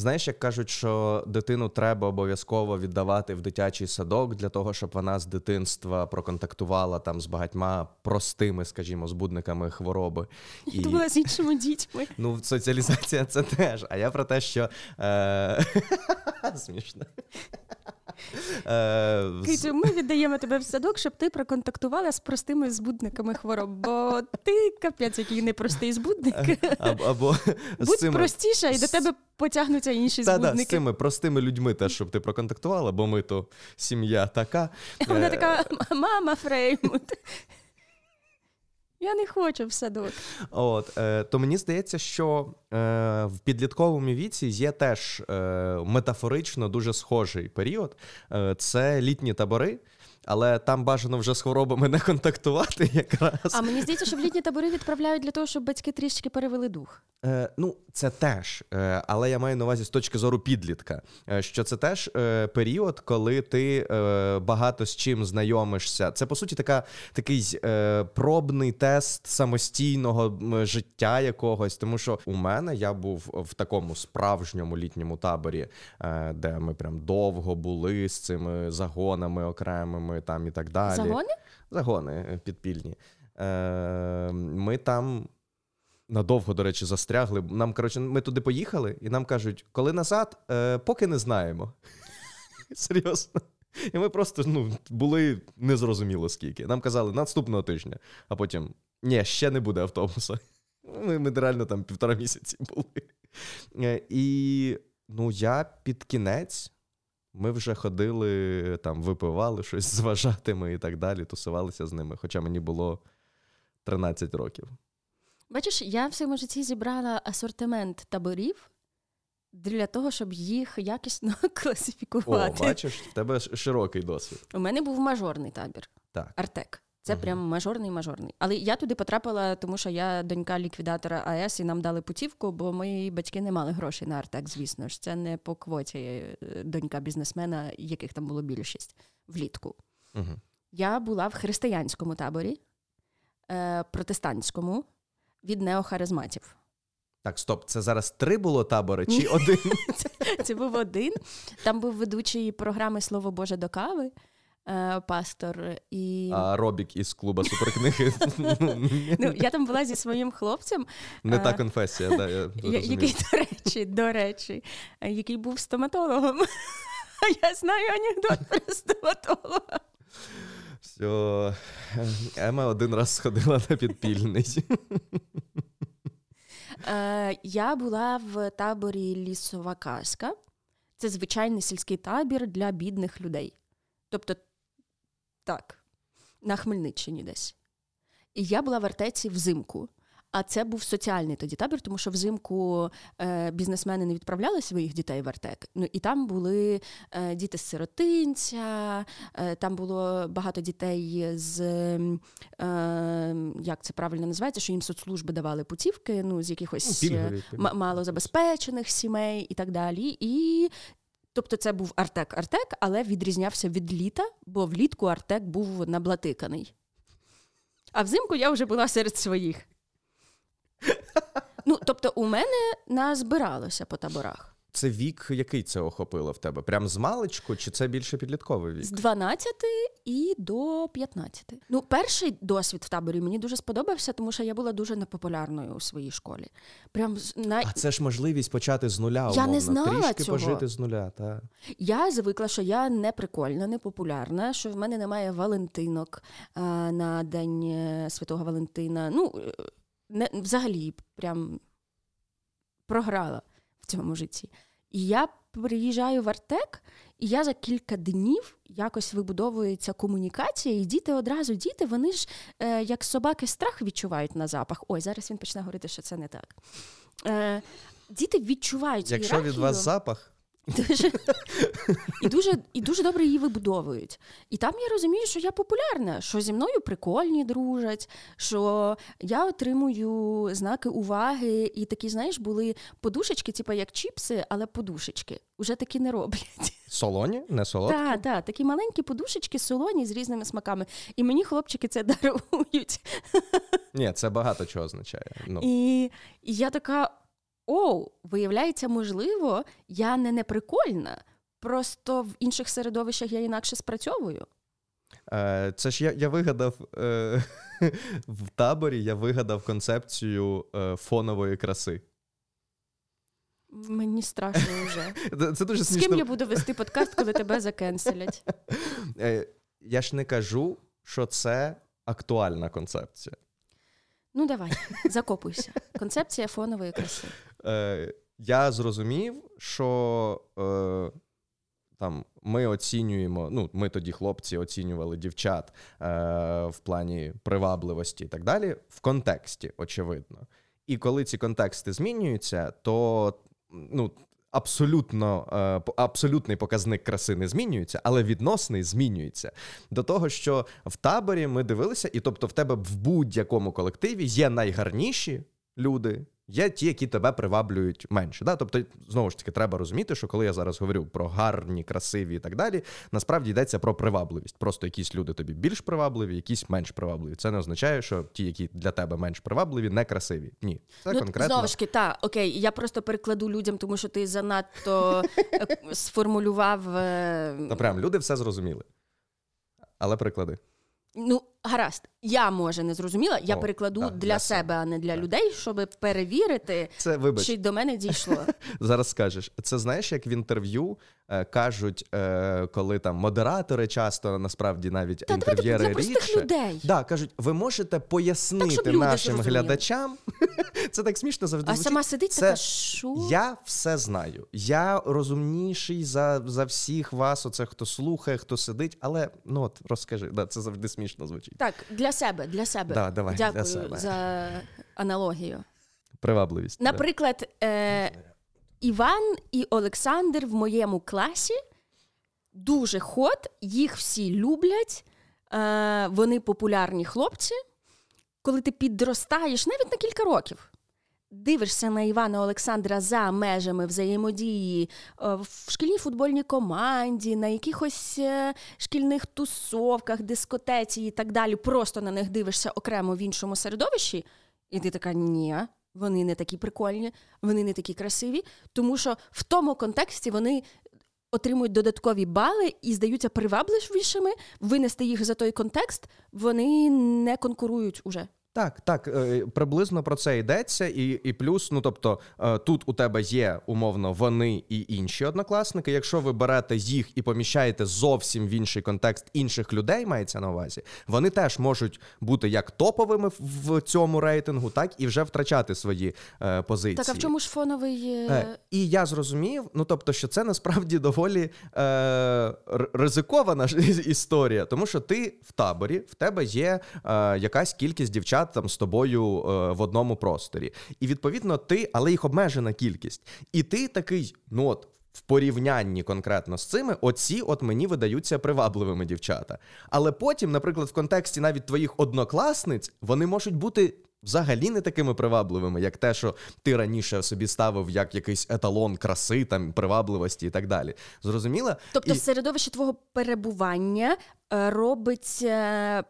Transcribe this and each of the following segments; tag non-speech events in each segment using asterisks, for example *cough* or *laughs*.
Знаєш, як кажуть, що дитину треба обов'язково віддавати в дитячий садок для того, щоб вона з дитинства проконтактувала там з багатьма простими, скажімо, збудниками хвороби. І думала з іншими дітьми. *laughs* Ну, соціалізація це теж. А я про те, що е... *laughs* смішно. Е, Китю, ми віддаємо тебе в садок, щоб ти проконтактувала з простими збудниками хвороб, бо ти капець, який непростий збудник. Або Будь цими... простіша, і до тебе потягнуться інші Та, збудники. Да, з цими простими людьми теж, щоб ти проконтактувала, бо ми то сім'я така. Вона е, така мама Фреймут. Я не хочу все садок. От, е, То мені здається, що е, в підлітковому віці є теж е, метафорично дуже схожий період. Е, Це літні табори але там бажано вже з хворобами не контактувати. *laughs* якраз. А мені здається, що в літні табори відправляють для того, щоб батьки трішки перевели дух. Е, Ну, це теж, е, але я маю на увазі з точки зору підлітка. Е, що це теж е, період, коли ти е, багато з чим знайомишся. Це по суті така такий е, пробний тест самостійного життя якогось. Тому що у мене я був в такому справжньому літньому таборі, е, де ми прям довго були з цими загонами окремими ми там і так далі. Загони? Загони е, підпільні. Е, Ми там надовго, до речі, застрягли. Нам, коротше, ми туди поїхали, і нам кажуть, коли назад, е, поки не знаємо. *laughs* Серйозно. І ми просто ну, були незрозуміло скільки. Нам казали наступного тижня, а потім ні, ще не буде автобуса. *laughs* Ми, ми реально там півтора місяці були. Е, і ну, я під кінець ми вже ходили, там, випивали щось з вважатими і так далі, тусувалися з ними, хоча мені було 13 років. Бачиш, я в своєму житті зібрала асортимент таборів для того, щоб їх якісно *laughs* класифікувати. О, Бачиш, в тебе широкий досвід. У мене був мажорний табір. Так. Артек. Це угу. прям мажорний мажорний. Але я туди потрапила, тому що я донька ліквідатора АЕС і нам дали путівку, бо мої батьки не мали грошей на Артек, звісно ж. Це не по квоті е, донька бізнесмена, яких там було більшість влітку. Угу. Я була в християнському таборі, е, протестантському від неохаризматів. Так, стоп, це зараз три було табори чи один? *laughs* Це був один. Там був ведучий програми Слово Боже до кави. Е, пастор. і... А Робік із клуба суперкниги. Ну, Я там була зі своїм хлопцем. Не та е, конфесія, да, я який, до речі, до речі, який був стоматологом. *laughs* Я знаю анекдот про стоматолога. Все, Ема один раз сходила на підпільний. Е, я була в таборі Лісова казка. Це звичайний сільський табір для бідних людей. Тобто так, на Хмельниччині десь. І я була в артеці взимку. А це був соціальний тоді табір, тому що взимку е, бізнесмени не відправляли своїх дітей в Артек. Ну і там були е, діти з сиротинця, е, там було багато дітей з е, як це правильно називається, що їм соцслужби давали путівки, ну з якихось ну, е, м- малозабезпечених сімей і так далі. І Тобто це був Артек-Артек, але відрізнявся від літа, бо влітку Артек був наблатиканий. А взимку я вже була серед своїх. Ну, тобто, у мене назбиралося по таборах. Це вік, який це охопило в тебе? Прям з маличку, чи це більше підлітковий вік? З 12 і до 15. Ну, перший досвід в таборі мені дуже сподобався, тому що я була дуже непопулярною у своїй школі. Прям на... А це ж можливість почати з нуля. умовно. Я не знала Трішки цього. пожити з нуля. Та. Я звикла, що я не прикольна, не популярна, що в мене немає Валентинок а, на День е, Святого Валентина. Ну, е, не, взагалі, прям програла цьому житті. І я приїжджаю в Артек, і я за кілька днів якось вибудовується комунікація, і діти одразу діти, вони ж е, як собаки страх відчувають на запах. Ой, зараз він почне говорити, що це не так. Е, Діти відчувають. Якщо ієрархію. від вас запах. Дуже, І дуже і дуже добре її вибудовують. І там я розумію, що я популярна, що зі мною прикольні дружать, що я отримую знаки уваги, і такі, знаєш, були подушечки, типу як чіпси, але подушечки. Уже такі не роблять. Солоні? Не солодкі? Так, так, такі маленькі подушечки, солоні з різними смаками. І мені хлопчики це *laughs* дарують. Ні, це багато чого означає. Ну. І, І я така. Оу, виявляється, можливо, я не неприкольна, просто в інших середовищах я інакше спрацьовую. Е, Це ж я я вигадав е, *laughs* в таборі, я вигадав концепцію е, фонової краси. Мені страшно вже. *laughs* Це дуже З ким я буду вести подкаст, коли тебе закенселять? *laughs* Я ж не кажу, що це актуальна концепція. Ну, давай, закопуйся. Концепція фонової краси. Е, Я зрозумів, що е, там ми оцінюємо, ну, ми тоді, хлопці, оцінювали дівчат е, в плані привабливості і так далі, в контексті, очевидно. І коли ці контексти змінюються, то ну, абсолютно, е, абсолютний показник краси не змінюється, але відносний змінюється. До того, що в таборі ми дивилися, і тобто в тебе в будь-якому колективі є найгарніші люди. Є ті, які тебе приваблюють менше. Да? Тобто, знову ж таки, треба розуміти, що коли я зараз говорю про гарні, красиві і так далі, насправді йдеться про привабливість. Просто якісь люди тобі більш привабливі, якісь менш привабливі. Це не означає, що ті, які для тебе менш привабливі, не красиві. Ні, це ну, конкретно. Знову ж таки, так, окей, я просто перекладу людям, тому що ти занадто е, *laughs* сформулював. е, Та прям люди все зрозуміли. Але приклади. Ну, гаразд, я може не зрозуміла, я О, перекладу так, для, для себе, а не для людей, щоб перевірити, Це вибач, чи до мене дійшло. *laughs* зараз скажеш. Це знаєш, як в інтерв'ю е, кажуть, е, коли там модератори часто насправді навіть Та інтерв'єри для простих людей. Да, кажуть, ви можете пояснити люди нашим глядачам. *laughs* Це так смішно завжди. А звучить. сама сидить Це така, що? Я все знаю. Я розумніший за, за всіх вас, оце хто слухає, хто сидить, але ну от розкажи, да, це завжди смішно звучить. Так, для себе, для себе. Да, давай, для себе. за аналогію. Привабливість. Наприклад, е, Іван і Олександр в моєму класі дуже ход, їх всі люблять, е, вони популярні хлопці. Коли ти підростаєш навіть на кілька років, дивишся на Івана Олександра за межами взаємодії е, в шкільній футбольній команді, на якихось е, шкільних тусовках, дискотеці і так далі, просто на них дивишся окремо в іншому середовищі, і ти така, ні, вони не такі прикольні, вони не такі красиві, тому що в тому контексті вони отримують додаткові бали і здаються привабливішими, винести їх за той контекст, вони не конкурують уже. Так, так, е, приблизно про це йдеться, і, і плюс, ну тобто, е, тут у тебе є умовно вони і інші однокласники. Якщо ви берете їх і поміщаєте зовсім в інший контекст інших людей, мається на увазі, вони теж можуть бути як топовими в- цьому рейтингу, так і вже втрачати свої е, позиції. Так, а в чому ж фоновий. е, Е, і я зрозумів, ну тобто, що це насправді доволі е, ризикована історія, тому що ти в таборі, в тебе є е, якась кількість дівчат там з тобою е, в одному просторі. І відповідно ти, але їх обмежена кількість. І ти такий, ну от. В порівнянні конкретно з цими, оці от мені видаються привабливими дівчата. Але потім, наприклад, в контексті навіть твоїх однокласниць, вони можуть бути взагалі не такими привабливими, як те, що ти раніше собі ставив як якийсь еталон краси, там привабливості і так далі. Зрозуміла? Тобто І- середовище твого перебування е, робить е,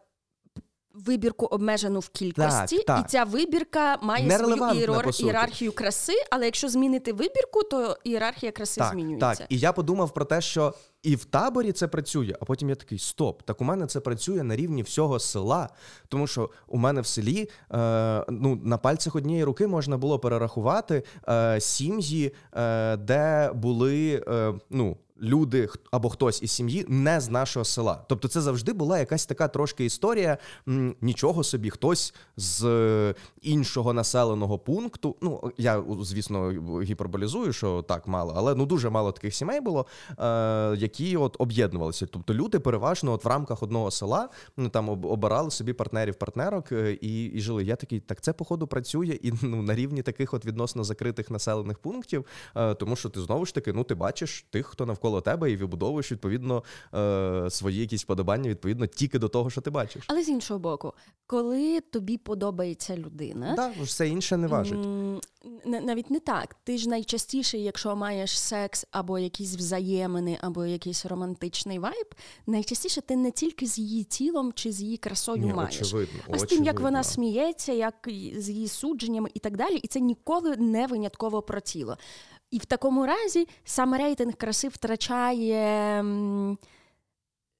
вибірку обмежену в кількості, Так, так. і ця вибірка має свою Нерелевантна, ієрар- ієрархію краси, але якщо змінити вибірку, то ієрархія краси так, змінюється. Так, і я подумав про те, що і в таборі це працює, а потім я такий: стоп, так у мене це працює на рівні всього села. Тому що у мене в селі е, ну, на пальцях однієї руки можна було перерахувати е, сім'ї, е, де були е, ну. Люди або хтось із сім'ї не з нашого села. Тобто, це завжди була якась така трошки історія. Нічого собі, хтось з е, іншого населеного пункту. Ну я звісно гіперболізую, що так мало, але ну дуже мало таких сімей було, е, які от об'єднувалися. Тобто люди переважно от в рамках одного села ну там обирали собі партнерів, партнерок е, і, і жили. Я такий, так це походу працює і ну на рівні таких от відносно закритих населених пунктів, тому що ти знову ж таки, ну ти бачиш тих, хто навколо тебе, і вибудовуєш відповідно е, свої якісь подобання відповідно тільки до того, що ти бачиш. Але з іншого боку, коли тобі подобається людина, Так, все інше не важить. навіть не так. Ти ж найчастіше, якщо маєш секс або якісь взаємини, або якийсь романтичний вайб, найчастіше ти не тільки з її тілом чи з її красою Ні, маєш, очевидно, а з тим, як вона сміється, як з її судженнями і так далі. І це ніколи не винятково про тіло. І в такому разі саме рейтинг краси втрачає,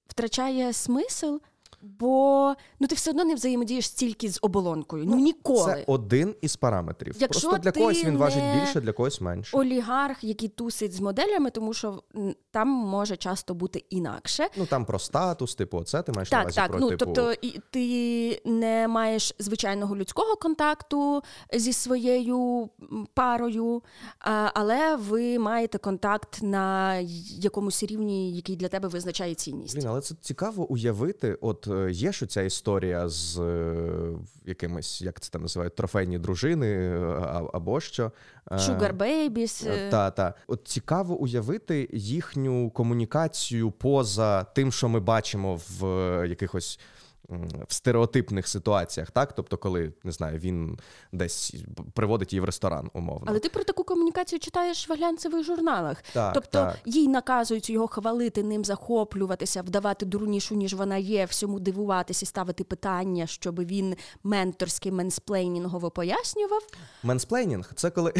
втрачає смисл. Бо ну ти все одно не взаємодієш стільки з оболонкою. Ну, ну ніколи. Це один із параметрів. Якщо Просто для когось він не важить більше, для когось менше. Олігарх, який тусить з моделями, тому що там може часто бути інакше. Ну там про статус, типу, це ти маєш так, на увазі так. про ну, типу... Тобто і ти не маєш звичайного людського контакту зі своєю парою, але ви маєте контакт на якомусь рівні, який для тебе визначає цінність. Блін, але це цікаво уявити. От є ж ця історія з е, якимись, як це там називають, трофейні дружини е, або що. Sugar babies. Та, та. От цікаво уявити їхню комунікацію поза тим, що ми бачимо в якихось в стереотипних ситуаціях, так? Тобто, коли не знаю, він десь приводить її в ресторан, умовно. Але ти про таку комунікацію читаєш в глянцевих журналах. Так, Тобто так. їй наказують його хвалити, ним захоплюватися, вдавати дурнішу, ніж вона є, всьому дивуватися, ставити питання, щоб він менторський менсплейнінгово пояснював. Менсплейнінг це коли.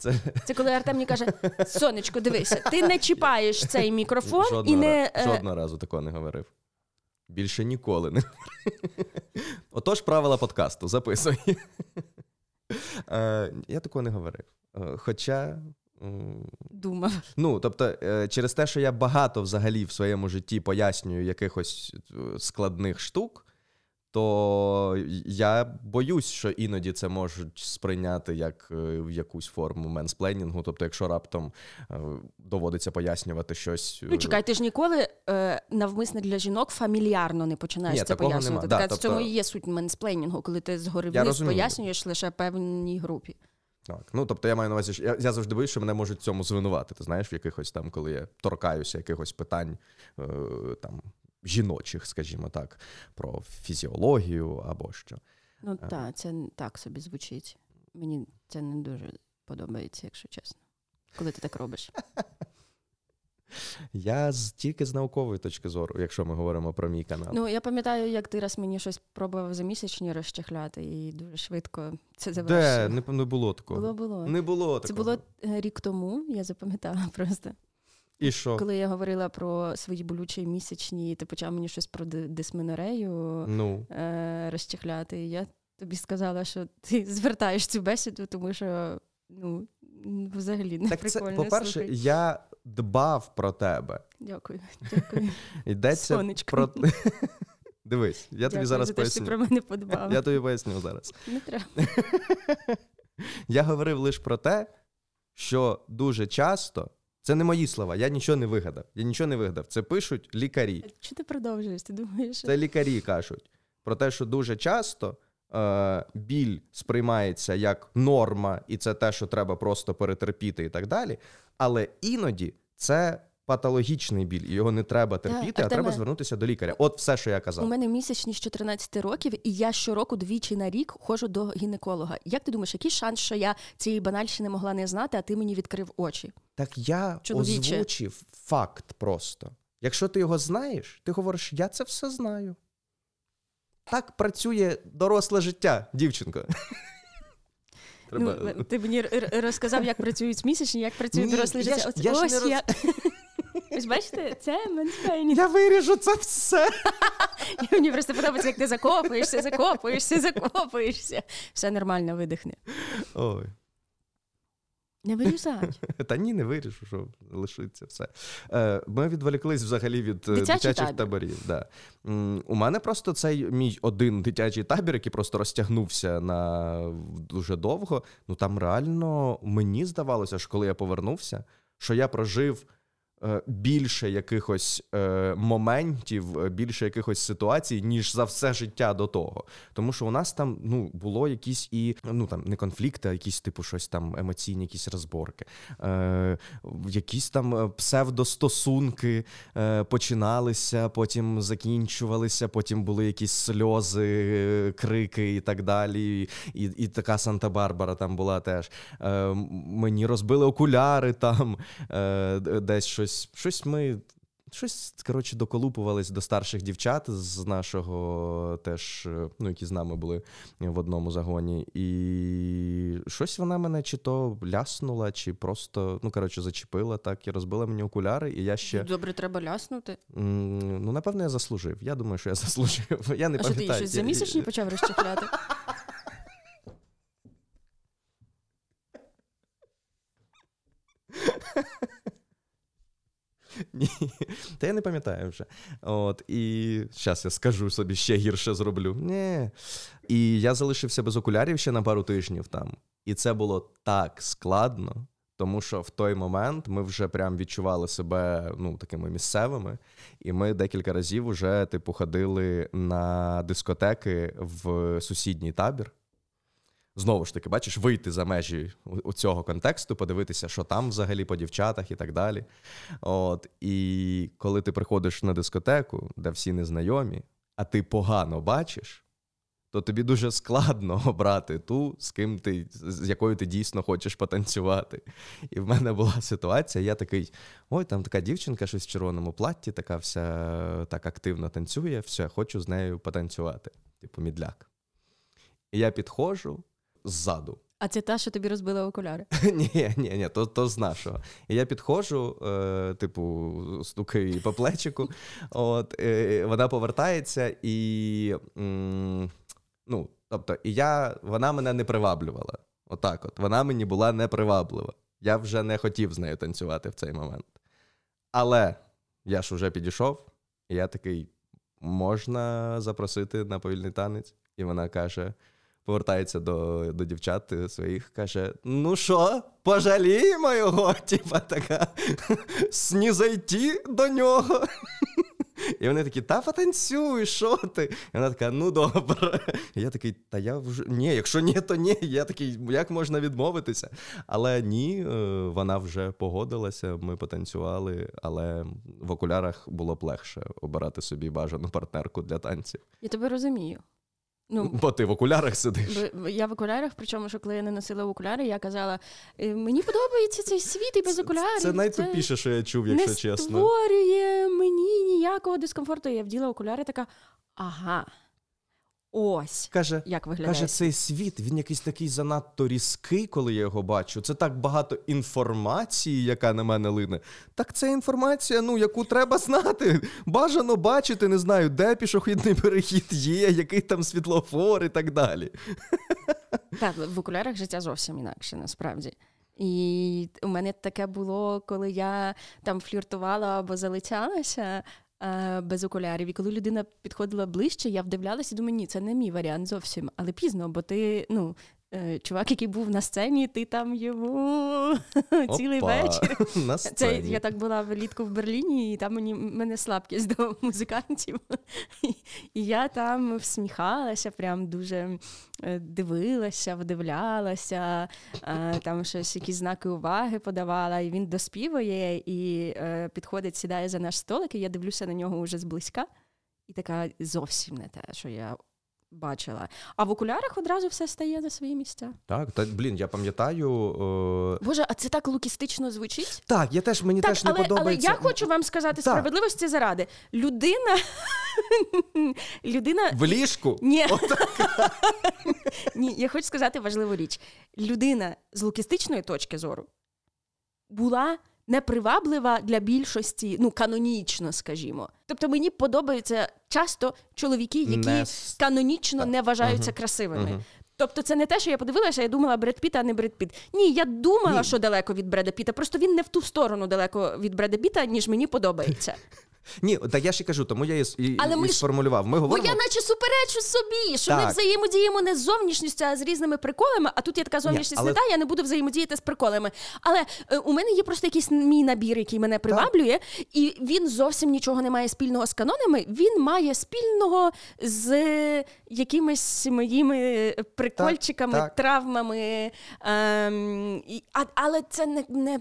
Це Це коли Артем мені каже: Сонечко, дивися, ти не чіпаєш цей мікрофон жодного і не. Раз, жодного разу такого не говорив. Більше ніколи не Отож, правила подкасту записуй. Е, я такого не говорив. Е, хоча. Думав. Ну, тобто, е, через те, що я багато взагалі в своєму житті пояснюю якихось складних штук, то я боюсь, що іноді це можуть сприйняти як е, в якусь форму менспленінгу. Тобто, якщо раптом е, доводиться пояснювати щось. Ну, чекай, ти ж ніколи е, навмисне для жінок фамільярно не починаєш Ні, це пояснювати. Да, тобто... В цьому і є суть менспленінгу, коли ти згори вниз пояснюєш лише певній групі. Так, ну тобто я маю на увазі, що я, я завжди боюсь, що мене можуть цьому звинуватити. Знаєш, в якихось там, коли я торкаюся якихось питань е, там жіночих, скажімо так, про фізіологію або що. Ну е. так, це так собі звучить. Мені це не дуже подобається, якщо чесно. Коли ти так робиш. *laughs* Я з, тільки з наукової точки зору, якщо ми говоримо про мій канал. Ну, я пам'ятаю, як ти раз мені щось пробував за місячні розчехляти, і дуже швидко це завершив. Де? Не, не було такого. Було, було. Не було такого. Це було е, рік тому, я запам'ятала *laughs* просто. І що? Коли я говорила про свої болючі місячні, і ти почав мені щось про дисменорею ну. е- розчехляти. Я тобі сказала, що ти *laughs* звертаєш цю бесіду, тому що ну, взагалі не так прикольно. Це, По-перше, слухай. я дбав про тебе. Дякую. дякую. *laughs* Йдеться Сонечко. про... *laughs* Дивись, я Дякую тобі зараз за те, поясню. Ти про мене подбав. Я тобі поясню зараз. Не треба. Я говорив лише про те, що дуже часто це не мої слова, я нічого не вигадав. Я нічого не вигадав. Це пишуть лікарі. Що ти продовжуєш? Ти думаєш? Це лікарі кажуть про те, що дуже часто е, біль сприймається як норма, і це те, що треба просто перетерпіти, і так далі. Але іноді це патологічний біль, і його не треба терпіти, так, а треба звернутися до лікаря. От все, що я казав. У мене місячні з 14 років, і я щороку двічі на рік ходжу до гінеколога. Як ти думаєш, який шанс, що я цієї банальщини могла не знати, а ти мені відкрив очі? Так я Чоловіче. озвучив факт просто. Якщо ти його знаєш, ти говориш, я це все знаю. Так працює доросле життя, дівчинко. Треба... Ну, Ти мені розказав, як працюють місячні, як працює доросле життя. Ось я, ось я... Ось бачите, це менспейнінг. Я виріжу це все. *laughs* Мені просто подобається, як ти закопуєшся, закопуєшся, закопуєшся. Все нормально видихне. Ой. Не вирізать. *laughs* Та ні, не вирішу, що лишиться все. Е, Ми відволіклись взагалі від е, Дитячий дитячих табір. таборів. Да. У мене просто цей мій один дитячий табір, який просто розтягнувся на дуже довго. Ну там реально мені здавалося, що коли я повернувся, що я прожив більше якихось е, моментів, е, більше якихось ситуацій, ніж за все життя до того. Тому що у нас там ну, було якісь і ну там не конфлікти, а якісь типу щось там емоційні, якісь розборки, е, якісь там е, псевдостосунки е, починалися, потім закінчувалися, потім були якісь сльози, крики і так далі. І і така Санта-Барбара там була теж. Е, Мені розбили окуляри там, е, десь щось. Щось ми. Щось, коротше, доколупувались до старших дівчат з нашого теж, ну, які з нами були в одному загоні. І щось вона мене чи то ляснула, чи просто, ну, коротше, зачепила так і розбила мені окуляри. І я ще. Добре, треба ляснути. Ну, напевно, я заслужив. Я думаю, що я заслужив. *laughs* Я не а пам'ятаю. що ти щось за місячні почав розчехляти? *laughs* *laughs* Ні, Та я не пам'ятаю вже. От, І зараз я скажу собі, ще гірше зроблю. Ні. І я залишився без окулярів ще на пару тижнів там. І це було так складно, тому що в той момент ми вже прям відчували себе ну, такими місцевими, і ми декілька разів вже типу ходили на дискотеки в сусідній табір. Знову ж таки, бачиш, вийти за межі у цього контексту, подивитися, що там взагалі по дівчатах і так далі. От, І коли ти приходиш на дискотеку, де всі незнайомі, а ти погано бачиш, то тобі дуже складно *laughs* обрати ту, з ким ти, з якою ти дійсно хочеш потанцювати. І в мене була ситуація, я такий: ой, там така дівчинка, щось в червоному платті, така вся так активно танцює, все, хочу з нею потанцювати, типу мідляк. І я підходжу ззаду. А це та, що тобі розбила окуляри? *laughs* Ні, ні, ні, то то з нашого. І я підходжу, е, типу, стукаю по плечику. *laughs* От, е, Вона повертається і. М, ну, Тобто, і я, вона мене не приваблювала. Отак от. Вона мені була неприваблива. Я вже не хотів з нею танцювати в цей момент. Але я ж вже підійшов, і я такий: можна запросити на повільний танець? І вона каже: повертається до до дівчат своїх, каже: Ну що, пожаліємо його? *laughs* Типа така снізайти до нього. І вони такі, та потанцюй, що ти? І вона така, ну добре. І я такий, та я вже ні, якщо ні, то ні. Я такий, як можна відмовитися? Але ні, е, вона вже погодилася, ми потанцювали, але в окулярах було б легше обирати собі бажану партнерку для танців. Я тебе розумію. Ну, Бо ти в окулярах сидиш. Я в окулярах, причому, що коли я не носила окуляри, я казала: «Е, мені подобається цей світ і без окулярів. Це найтупіше, що я чув, якщо не чесно. Не створює мені ніякого дискомфорту. Я вділа окуляри, така ага. Ось каже, як виглядає. Каже, цей світ він якийсь такий занадто різкий, коли я його бачу. Це так багато інформації, яка на мене лине. Так це інформація, ну яку треба знати. Бажано бачити, не знаю, де пішохідний перехід є, який там світлофор і так далі. Так, в окулярах життя зовсім інакше, насправді. І у мене таке було, коли я там фліртувала або залицялася без окулярів. І коли людина підходила ближче, я вдивлялася і думаю, ні, це не мій варіант зовсім. Але пізно, бо ти, ну, Е, чувак, який був на сцені, ти там йому цілий вечір. *laughs* На Це Я так була влітку в Берліні, і там мені мене слабкість до музикантів. *laughs* І я там всміхалася, прям дуже е, дивилася, вдивлялася, там щось якісь знаки уваги подавала. І він доспівує і е, підходить, сідає за наш столик, і я дивлюся на нього вже зблизька. І така зовсім не те, що я бачила. А в окулярах одразу все стає на свої місця. Так, та блін, я пам'ятаю. Е... Боже, а це так лукістично звучить? Так, я теж мені так, теж але, не подобається. Але я хочу вам сказати так. справедливості заради. Людина. *laughs* Людина... В ліжку? Ні. *laughs* Ні, я хочу сказати важливу річ. Людина з лукістичної точки зору була неприваблива для більшості, ну канонічно, скажімо. Тобто мені подобаються часто чоловіки, які не... канонічно не вважаються uh красивими. uh Тобто, це не те, що я подивилася, я думала Бред Піт, а не Бред Піт. Ні, я думала, Ні. що далеко від Бреда Піта. Просто він не в ту сторону далеко від Бреда Піта, ніж мені подобається. *laughs* Ні, так я ще кажу, тому я і, і, Але ми і ж- сформулював. Ми Бо я наче суперечу собі, що ми взаємодіємо не з зовнішністю, а з різними приколами. А тут є така зовнішність але- не та, я не буду взаємодіяти з приколами. Але е, у мене є просто якийсь мій набір, який мене приваблює, і він зовсім нічого не має спільного з канонами. Він має спільного з якимись моїми прикольчиками, так. травмами. І, а, але це не. не...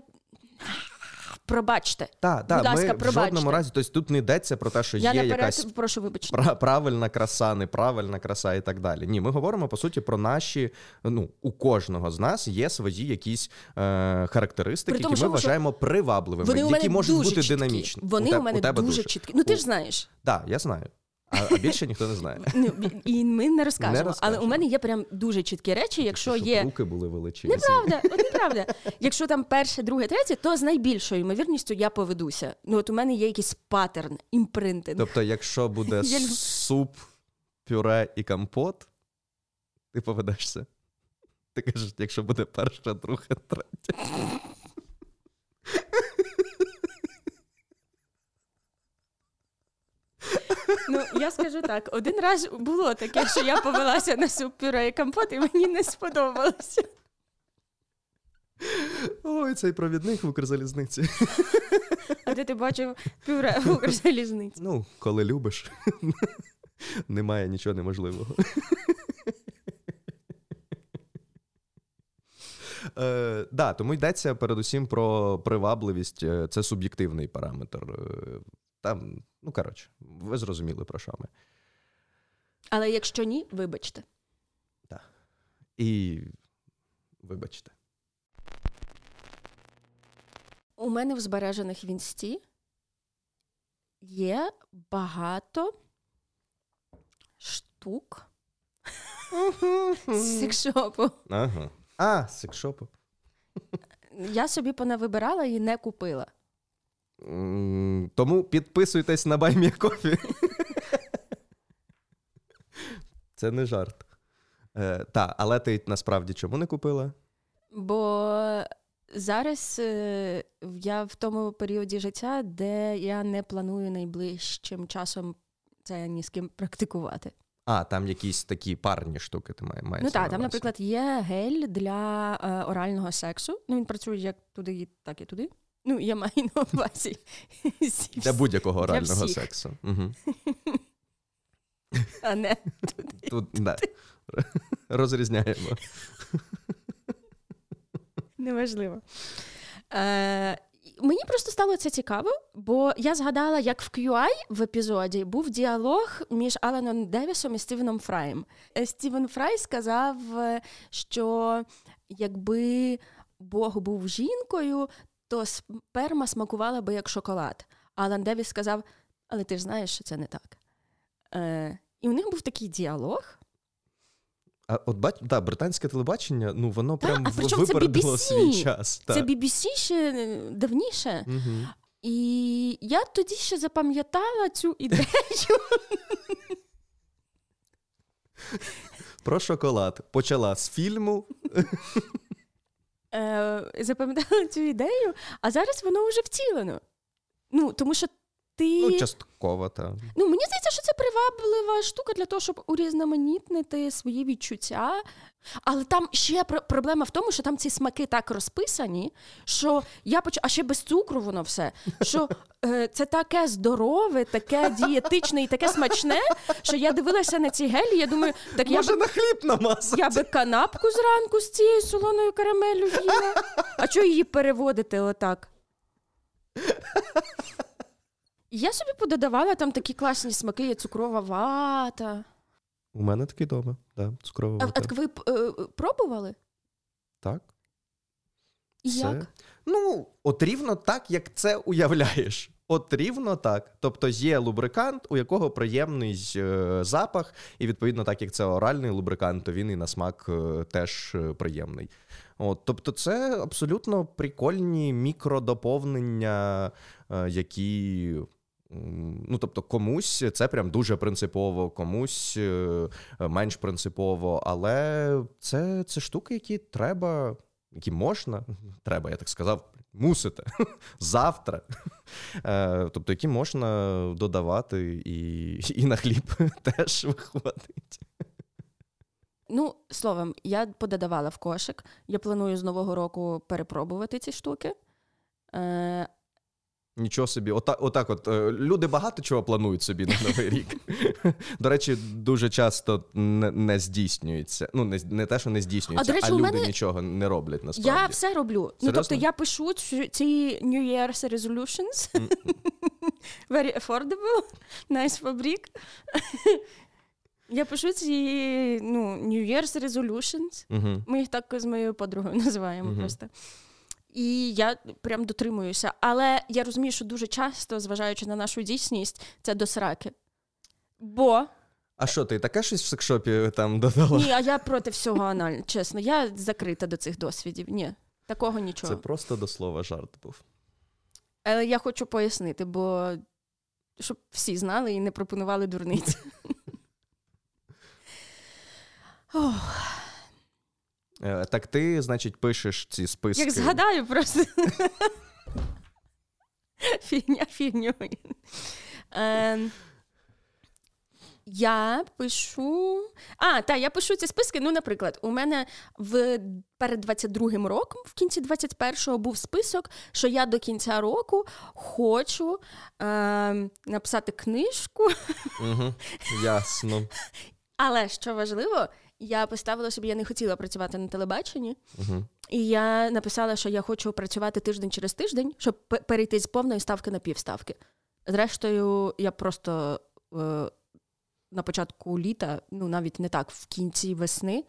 Пробачте. Так, так, Будь ласка, ми в жодному разі, тобто тут не йдеться про те, що Я є наперед якась прошу вибачення. правильна краса, неправильна краса і так далі. Ні, ми говоримо по суті про наші. Ну, у кожного з нас є свої якісь е, характеристики, тому, які ми що- вважаємо привабливими, Вони у які мене можуть дуже бути чіткі. динамічні. Вони у, у мене тебе дуже, чіткі. Ну ти ж знаєш. Так, я знаю. А, а більше ніхто не знає. Ну, і ми не розкажемо. Не Але у мене є прям дуже чіткі речі. Якщо Щоб є руки були величезні. неправда, от неправда. Якщо там перше, друге, третє, то з найбільшою ймовірністю я поведуся. Ну от у мене є якийсь паттерн, імпринтинг. Тобто, якщо буде *laughs* Я суп, пюре і компот, ти поведешся. Ти кажеш, якщо буде перше, друге, третє. *laughs* Ну я скажу так: один раз було таке, що я повелася на суп пюре і компот, і мені не сподобалося. Ой, цей провідник в Укрзалізниці. А де ти бачив пюре в Укрзалізниці? Ну, коли любиш, немає нічого неможливого. Е, да, тому йдеться передусім про привабливість. Е, Це суб'єктивний параметр. Там, ну коротше, ви зрозуміли про що ми. Але якщо ні, вибачте. Так. І вибачте. У мене в збережених в інсті є багато штук з секшопу. Ага. А, секшопу. Я собі понавибирала і не купила. Тому підписуйтесь на Buy Me a Coffee. Це не жарт. Е, та, але ти насправді чому не купила? Бо зараз е, я в тому періоді життя, де я не планую найближчим часом це ні з ким практикувати. А, там якісь такі парні штуки ти має- маєш. Ну так, там, наприклад, є гель для е, орального сексу. Ну, він працює як туди, так і туди. Ну, я маю на увазі. Для будь-якого орального сексу. Угу. А не туди. Тут да. розрізняємо. Неважливо. Е, мені просто стало це цікаво, бо я згадала, як в QI в епізоді був діалог між Аланом Девісом і Стівеном Фраєм. Е, Стівен Фрай сказав, е, що якби Бог був жінкою, то сперма смакувала би як шоколад. Алан Девіс сказав: але ти ж знаєш, що це не так. Е, і у них був такий діалог. А от бач, да, британське телебачення, ну воно прям а в- це випередило свій час. Це Так. BBC ще е, давніше. Угу. І я тоді ще запам'ятала цю *laughs* ідею. Про шоколад. Почала з фільму. Е, запам'ятала *laughs* цю ідею, а зараз воно вже втілено. Ну, тому що ти. Ну, частково, так. Ну, мені здається, що це приваблива штука для того, щоб урізноманітнити свої відчуття. Але там ще пр- проблема в тому, що там ці смаки так розписані, що я почу, а ще без цукру воно все. Що е, це таке здорове, таке дієтичне і таке смачне, що я дивилася на ці гелі, я думаю, так я Може б, на хліб намазати? я би канапку зранку з цією солоною карамелю їла. А чого її переводити отак? Я собі пододавала там такі класні смаки, є цукрова вата. У мене такий дома, да, цукрова А, вата. а ви е, пробували? Так. Як? Ну, от рівно так, як це уявляєш. От рівно так. Тобто є лубрикант, у якого приємний е, запах, і відповідно, так як це оральний лубрикант, то він і на смак е, теж е, приємний. От, тобто, це абсолютно прикольні мікродоповнення, е, які. Ну, тобто, комусь це прям дуже принципово, комусь е, менш принципово, але це, це штуки, які треба, які можна, *laughs* треба, я так сказав, мусите *laughs* завтра Е, тобто, які можна додавати, і, і на хліб *laughs* теж виходить. Ну, словом, я пододавала в кошик. Я планую з Нового року перепробувати ці штуки. Нічого собі, отак, отак от е, люди багато чого планують собі на новий рік. До речі, дуже часто не, не здійснюється. Ну, не, не те, що не здійснюється, А, а, речі, у люди мене- нічого не роблять насправді. я все роблю. Ну, тобто я пишу ці, New Year's resolutions. М, *laughs* Very affordable. Nice фабрик. *laughs* Я пишу ці ну, New Year's resolutions. Мгм. Ми їх так з моєю подругою називаємо Мгм. просто. І я прям дотримуюся. Але я розумію, що дуже часто, зважаючи на нашу дійсність, це до сраки. Бо А що, ти таке щось в секшопі там додала? ні, а я проти всього анально, чесно. Я закрита до цих досвідів. Ні, такого нічого. Це просто до слова жарт був. Але я хочу пояснити, бо щоб всі знали і не пропонували дурниць. *laughs* Ох, Е, Так ти, значить, пишеш ці списки. як згадаю просто. Фігня фігньою. Ем, Я пишу. А, так, я пишу ці списки. Ну, наприклад, у мене в перед 22-м роком, в кінці 21-го, був список, що я до кінця року хочу е, написати книжку. Угу. Ясно. Але що важливо, я поставила собі, я не хотіла працювати на телебаченні. Угу. І я написала, що я хочу працювати тиждень через тиждень, щоб перейти з повної ставки на півставки. Зрештою, я просто е, на початку літа, ну навіть не так, в кінці весни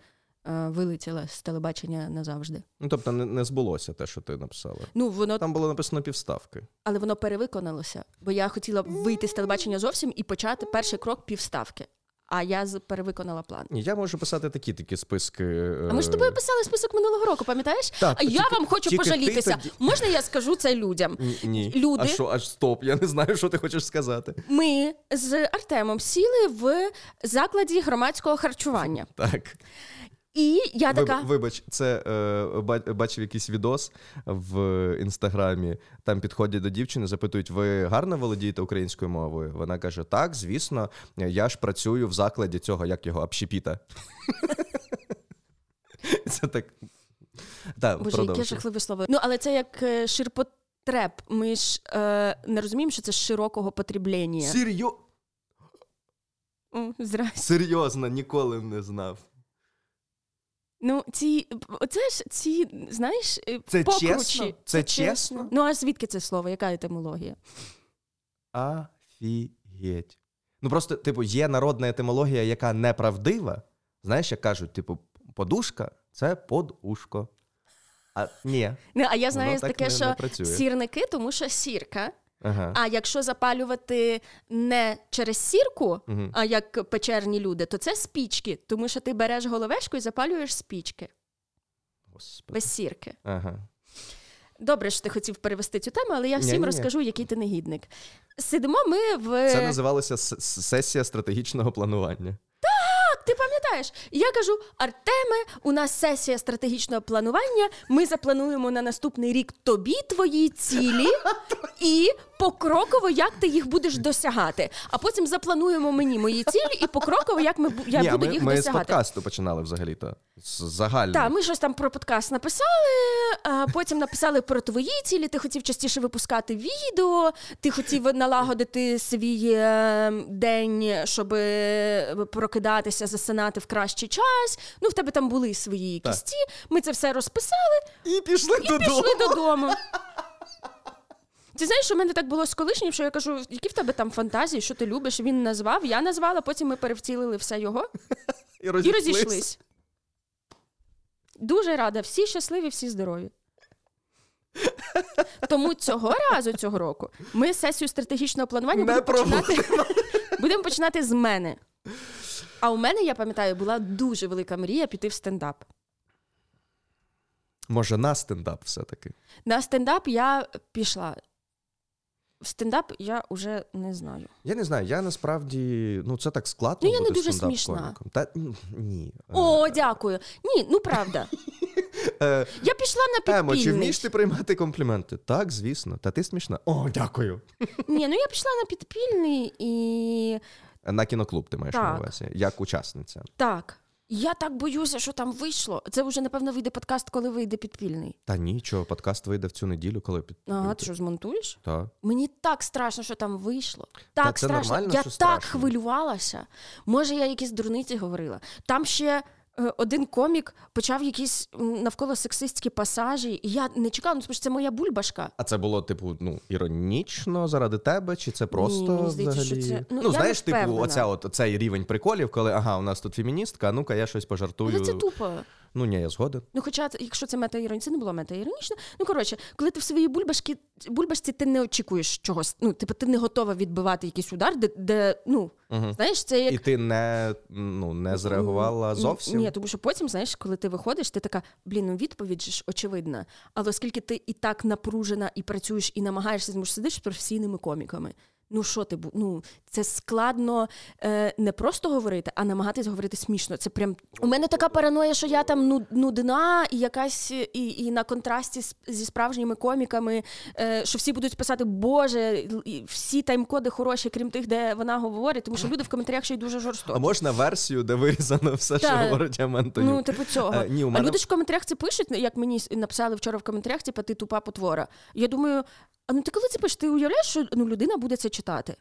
е, вилетіла з телебачення назавжди. Ну, тобто, не, не збулося те, що ти написала. Ну, воно, Там було написано півставки. але воно перевиконалося, бо я хотіла вийти з телебачення зовсім і почати перший крок півставки. А я перевиконала план. Я можу писати такі такі списки. е, А ми ж тобою писали список минулого року, пам'ятаєш? Так, а я вам хочу пожалітися. тоді- Можна я скажу це людям? Ні, Ні. Люди- А що, аж стоп, я не знаю, що ти хочеш сказати. Ми з Артемом сіли в закладі громадського харчування. Так. І я Виб- Вибач, це е, бачив якийсь відос в інстаграмі. Там підходять до дівчини, запитують: ви гарно володієте українською мовою? Вона каже: Так, звісно, я ж працюю в закладі цього, як його, общепіта. *laughs* Це так. Боже, яке жахливе слово. Ну, але це як е, ширпотреб. Ми ж е, не розуміємо, що це широкого потреблення. Серйо... О, здрасте. Серйозно, ніколи не знав. Ну, ці, оце ж ці, знаєш, е, Це покручі. чесно? Це чесно? Ну, а звідки це слово? Яка етимологія? Афігеть. Ну просто, типу, є народна етимологія, яка неправдива. Знаєш, як кажуть, типу, подушка це подушко. А ні. Не, а я знаю таке, не- що не сірники, тому що сірка. Ага. А якщо запалювати не через сірку, Мгм. а як печерні люди, то це спічки, тому що ти береш головешку і запалюєш спічки Господи. без сірки. Ага. Добре, що ти хотів перевести цю тему, але я всім Ні-ні-ні. розкажу, який ти негідник. Сидимо ми в Це називалося сесія стратегічного планування. Так, ти пам'ятаєш? І я кажу: Артеме, у нас сесія стратегічного планування. Ми заплануємо на наступний рік тобі твої цілі *laughs* і покроково, як ти їх будеш досягати. А потім заплануємо мені мої цілі і покроково, як ми я Ні, буду ми, їх ми з подкасту починали взагалі-то. З загально. Так, ми щось там про подкаст написали, а потім написали про твої цілі. Ти хотів частіше випускати відео, ти хотів налагодити свій е, день, щоб прокидатися, засинати в кращий час. Ну, в тебе там були свої якісь ці. Ми це все розписали І пішли і додому. пішли додому. Ти знаєш, у мене так було з колишнім, що я кажу, які в тебе там фантазії, що ти любиш? Він назвав, я назвала, потім ми перевтілили все його І розійшлись. Дуже рада, всі щасливі, всі здорові. Тому цього разу, цього року, ми сесію стратегічного планування будемо починати, будемо починати з мене. А у мене, я пам'ятаю, була дуже велика мрія піти в стендап. Може, на стендап все-таки. На стендап я пішла. В стендап я вже не знаю. Я не знаю, я насправді, ну це так складно. Ну, я не дуже смішна. Та ні. О, Е, дякую. Ні, ну правда. *laughs* Е, Я пішла на Емо, чи вмієш ти приймати компліменти? Так, звісно. Та ти смішна. О, дякую. *laughs* Ні, ну я пішла на підпільний і На кіноклуб ти маєш на увазі, як учасниця. так. Я так боюся, що там вийшло. Це вже, напевно, вийде подкаст, коли вийде підпільний. Та нічого, подкаст вийде в цю неділю, коли під. Ага, ти що змонтуєш? Та. Мені так страшно, що там вийшло. Та Так це страшно. нормально, я що так страшно. хвилювалася. Може, я якісь дурниці говорила. Там ще. Е, Один комік почав якісь навколо сексистські пасажі, і я не чекала, ну тому що це моя бульбашка. А це було, типу, ну, іронічно заради тебе, чи це просто Ні, мені здається, взагалі. що це- ну, ну я знаєш, не типу, оця от цей рівень приколів, коли ага, у нас тут феміністка, а ну-ка, я щось пожартую. Але це тупо. Ну ні, я згоден. Ну, хоча, якщо це мета-іронічно, це не було мета-іронічно. Ну, коротше, коли ти в своїй бульбашці, бульбашці ти не очікуєш чогось. Ну, типу, ти не готова відбивати якийсь удар, де, де ну, Угу. знаєш, це як. І ти не, ну, не зреагувала зовсім. Ні, тому що потім, знаєш, коли ти виходиш, ти така, блін, ну відповідь ж очевидна. Але оскільки ти і так напружена, і працюєш, і намагаєшся, тому що сидиш з професійними коміками. Ну що ти ну це складно е, не просто говорити, а намагатись говорити смішно. Це прям у мене така параноя, що я там ну, нудна і якась і, і на контрасті з, зі справжніми коміками, е, що всі будуть писати Боже, всі тайм-коди хороші, крім тих, де вона говорить, тому що люди в коментарях ще й дуже жорстокі. А можна версію, де вирізано все, що говорить Аментонюк? Ну, типу цього. Е, ні, у А люди ж в коментарях це пишуть, як мені написали вчора в коментарях, типу, ти тупа потвора. Я думаю, а ну ти коли це пишеш, ти уявляєш, що ну, людина буде це читати?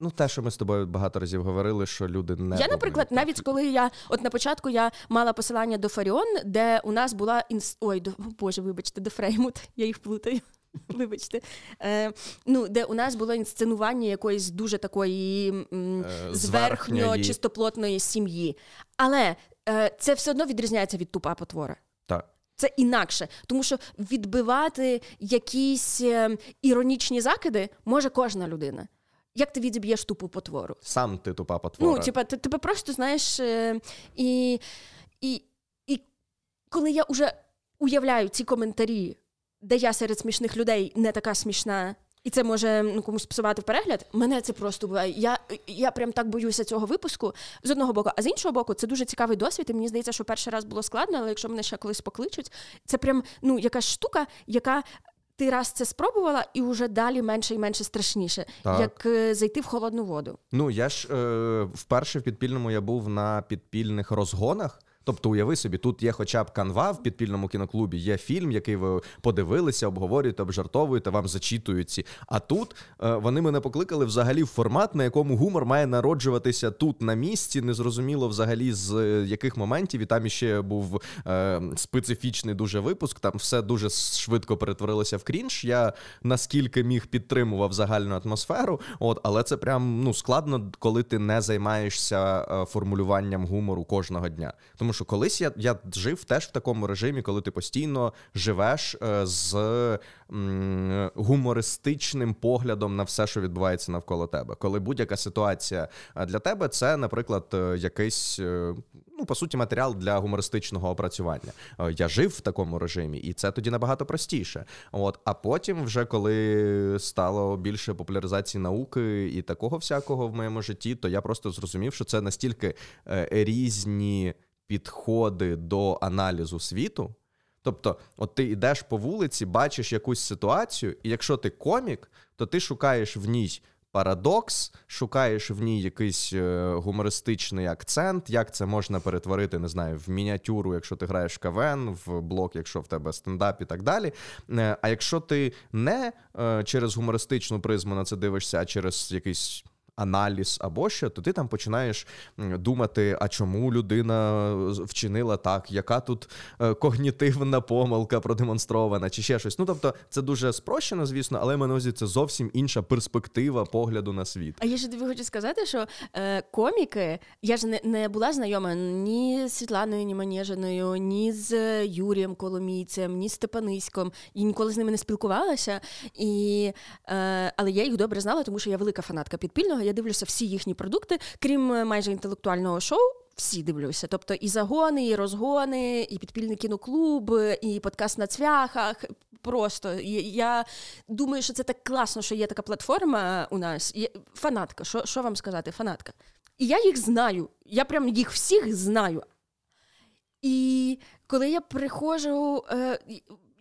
Ну, те, що ми з тобою багато разів говорили, що люди не. я, наприклад, так. навіть коли я от на початку я мала посилання до Фаріон, де у нас була інс... Ой, до... Боже, вибачте, до Фреймут, я їх плутаю. *laughs* Вибачте, е, ну де у нас було інсценування якоїсь дуже такої м, Е, зверхньо чистоплотної сім'ї. Але е, це все одно відрізняється від тупа потвора. Так. Це інакше, тому що відбивати якісь е, іронічні закиди може кожна людина. Як ти відіб'єш тупу потвору? Сам ти тупа потвора. Ну, типа, ти тебе просто знаєш, е, і, і, і коли я вже уявляю ці коментарі, де я серед смішних людей не така смішна, і це може ну, комусь псувати перегляд, мене це просто буває. Я, я прям так боюся цього випуску з одного боку, а з іншого боку, це дуже цікавий досвід. І мені здається, що перший раз було складно, але якщо мене ще колись покличуть, це прям ну, якась штука, яка. Ти раз це спробувала, і вже далі менше і менше страшніше, Так. як е, зайти в холодну воду. Ну, я ж е, вперше в підпільному я був на підпільних розгонах. Тобто, уяви собі, тут є хоча б канва в підпільному кіноклубі, є фільм, який ви подивилися, обговорюєте, обжартовуєте, вам зачитують ці. А тут е, вони мене покликали взагалі в формат, на якому гумор має народжуватися тут на місці. Незрозуміло взагалі з е, яких моментів. І там іще був е, специфічний дуже випуск. Там все дуже швидко перетворилося в крінж. Я наскільки міг підтримував загальну атмосферу. От, але це прям ну складно, коли ти не займаєшся е, формулюванням гумору кожного дня. Тому що колись я, я жив теж в такому режимі, коли ти постійно живеш е, з м, гумористичним поглядом на все, що відбувається навколо тебе. Коли будь-яка ситуація е, для тебе це, наприклад, е, якийсь. Ну, по суті, матеріал для гумористичного опрацювання. Я жив в такому режимі, і це тоді набагато простіше. От, а потім, вже коли стало більше популяризації науки і такого всякого в моєму житті, то я просто зрозумів, що це настільки різні підходи до аналізу світу. Тобто, от ти йдеш по вулиці, бачиш якусь ситуацію, і якщо ти комік, то ти шукаєш в ній парадокс, шукаєш в ній якийсь е, гумористичний акцент, як це можна перетворити, не знаю, в мініатюру, якщо ти граєш в КВН, в блок, якщо в тебе стендап і так далі. Е, А якщо ти не е, через гумористичну призму на це дивишся, а через якийсь. Аналіз або що, то ти там починаєш думати, а чому людина вчинила так, яка тут е, когнітивна помилка продемонстрована, чи ще щось. Ну тобто, це дуже спрощено, звісно, але мене увазі це зовсім інша перспектива погляду на світ. А я ж тобі хочу сказати, що е, коміки, я ж не, не була знайома ні з Світланою Німанежиною, ні з е, Юрієм Коломійцем, ні з Степаниськом. І ніколи з ними не спілкувалася. І, е, але я їх добре знала, тому що я велика фанатка підпільного. Я дивлюся всі їхні продукти, крім е, майже інтелектуального шоу. Всі дивлюся, тобто і загони, і розгони, і підпільний кіноклуб, і подкаст на цвяхах. Просто я думаю, що це так класно, що є така платформа у нас. Фанатка, що, що вам сказати? Фанатка. І я їх знаю. Я прям їх всіх знаю. І коли я приходжу, е,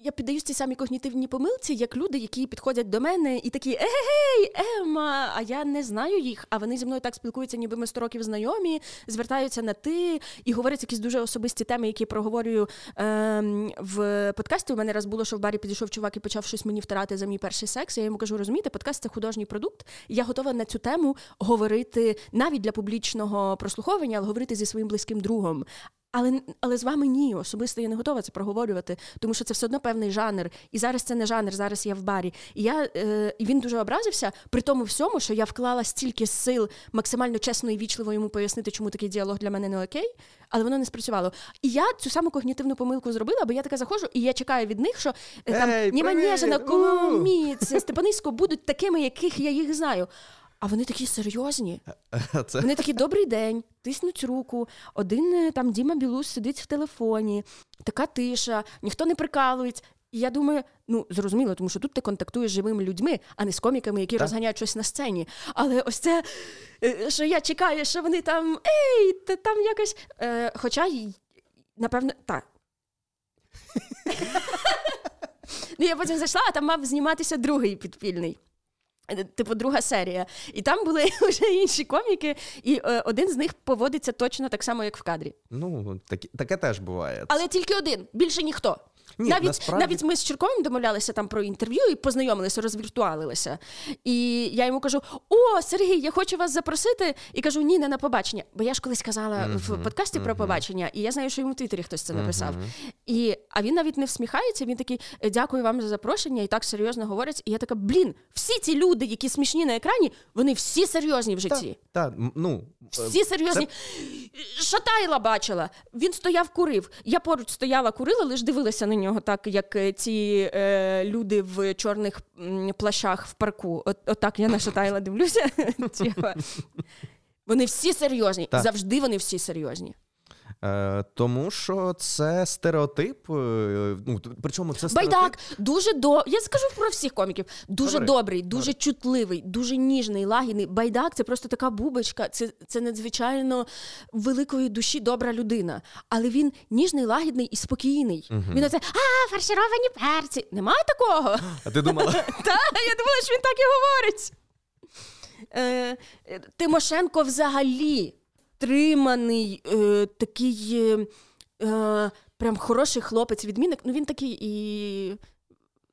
я піддаюсь цій самій когнітивній помилці, як люди, які підходять до мене і такі Егей, Ема, а я не знаю їх. А вони зі мною так спілкуються, ніби ми 100 років знайомі, звертаються на ти і говорять якісь дуже особисті теми, які проговорюю е, в подкасті. У мене раз було, що в барі підійшов чувак і почав щось мені втирати за мій перший секс. Я йому кажу, розумієте, подкаст це художній продукт. Я готова на цю тему говорити навіть для публічного прослуховування, але говорити зі своїм близьким другом. Але але з вами ні, особисто я не готова це проговорювати, тому що це все одно певний жанр. І зараз це не жанр, зараз я в барі. І я е, і він дуже образився при тому всьому, що я вклала стільки сил максимально чесно і вічливо йому пояснити, чому такий діалог для мене не окей, але воно не спрацювало. І я цю саму когнітивну помилку зробила, бо я така заходжу, і я чекаю від них, що е, там Німанежина, Коломіць, Степанисько будуть такими, яких я їх знаю. А вони такі серйозні. Це... Вони такі добрий день, тиснуть руку. Один е, там Діма Білус сидить в телефоні, така тиша, ніхто не прикалується. І я думаю, ну зрозуміло, тому що тут ти контактуєш з живими людьми, а не з коміками, які так. розганяють щось на сцені. Але ось це, е, що я чекаю, що вони там ей, та там якось. Е, Хоча, напевно, так. *laughs* Ну, я потім зайшла, а там мав зніматися другий підпільний. Е, типу, друга серія. І там були *laughs* вже інші коміки, і е, один з них поводиться точно так само, як в кадрі. Ну, так, таке теж буває. Але тільки один, більше ніхто. Ні, Навіть насправді... навіть ми з Черковим домовлялися там про інтерв'ю і познайомилися, розвіртуалилися. І я йому кажу: О, Сергій, я хочу вас запросити. І кажу, ні, не на побачення. Бо я ж колись казала uh-huh, в подкасті uh-huh. про побачення, і я знаю, що йому в Твіттері хтось це написав. Uh-huh. І, А він навіть не всміхається. Він такий, «Е, дякую вам за запрошення, і так серйозно говорить. І я така, блін, всі ці люди, які смішні на екрані, вони всі серйозні в житті. Та, та, ну, Всі серйозні. Це... Шатайла бачила. Він стояв, курив. Я поруч стояла, курила, лише дивилася на нього так, як е, ці е, люди в чорних плащах в парку. От, Отак я на Шатайла дивлюся. *laughs* Вони всі серйозні. Завжди вони всі серйозні. Е, Тому що це стереотип. Е, ну причому це стереотип... байдак дуже до. Я скажу про всіх коміків. Дуже Добре. добрий, дуже Добре. чутливий, дуже ніжний, лагідний. Байдак це просто така бубочка. Це це надзвичайно великої душі добра людина. Але він ніжний, лагідний і спокійний. Угу. Він оце а фаршировані перці. Немає такого. А ти думала? *laughs* Так, я думала, що він так і говорить. Е, Тимошенко взагалі стриманий, е, такий е, е, прям хороший хлопець, відмінник. Ну він такий і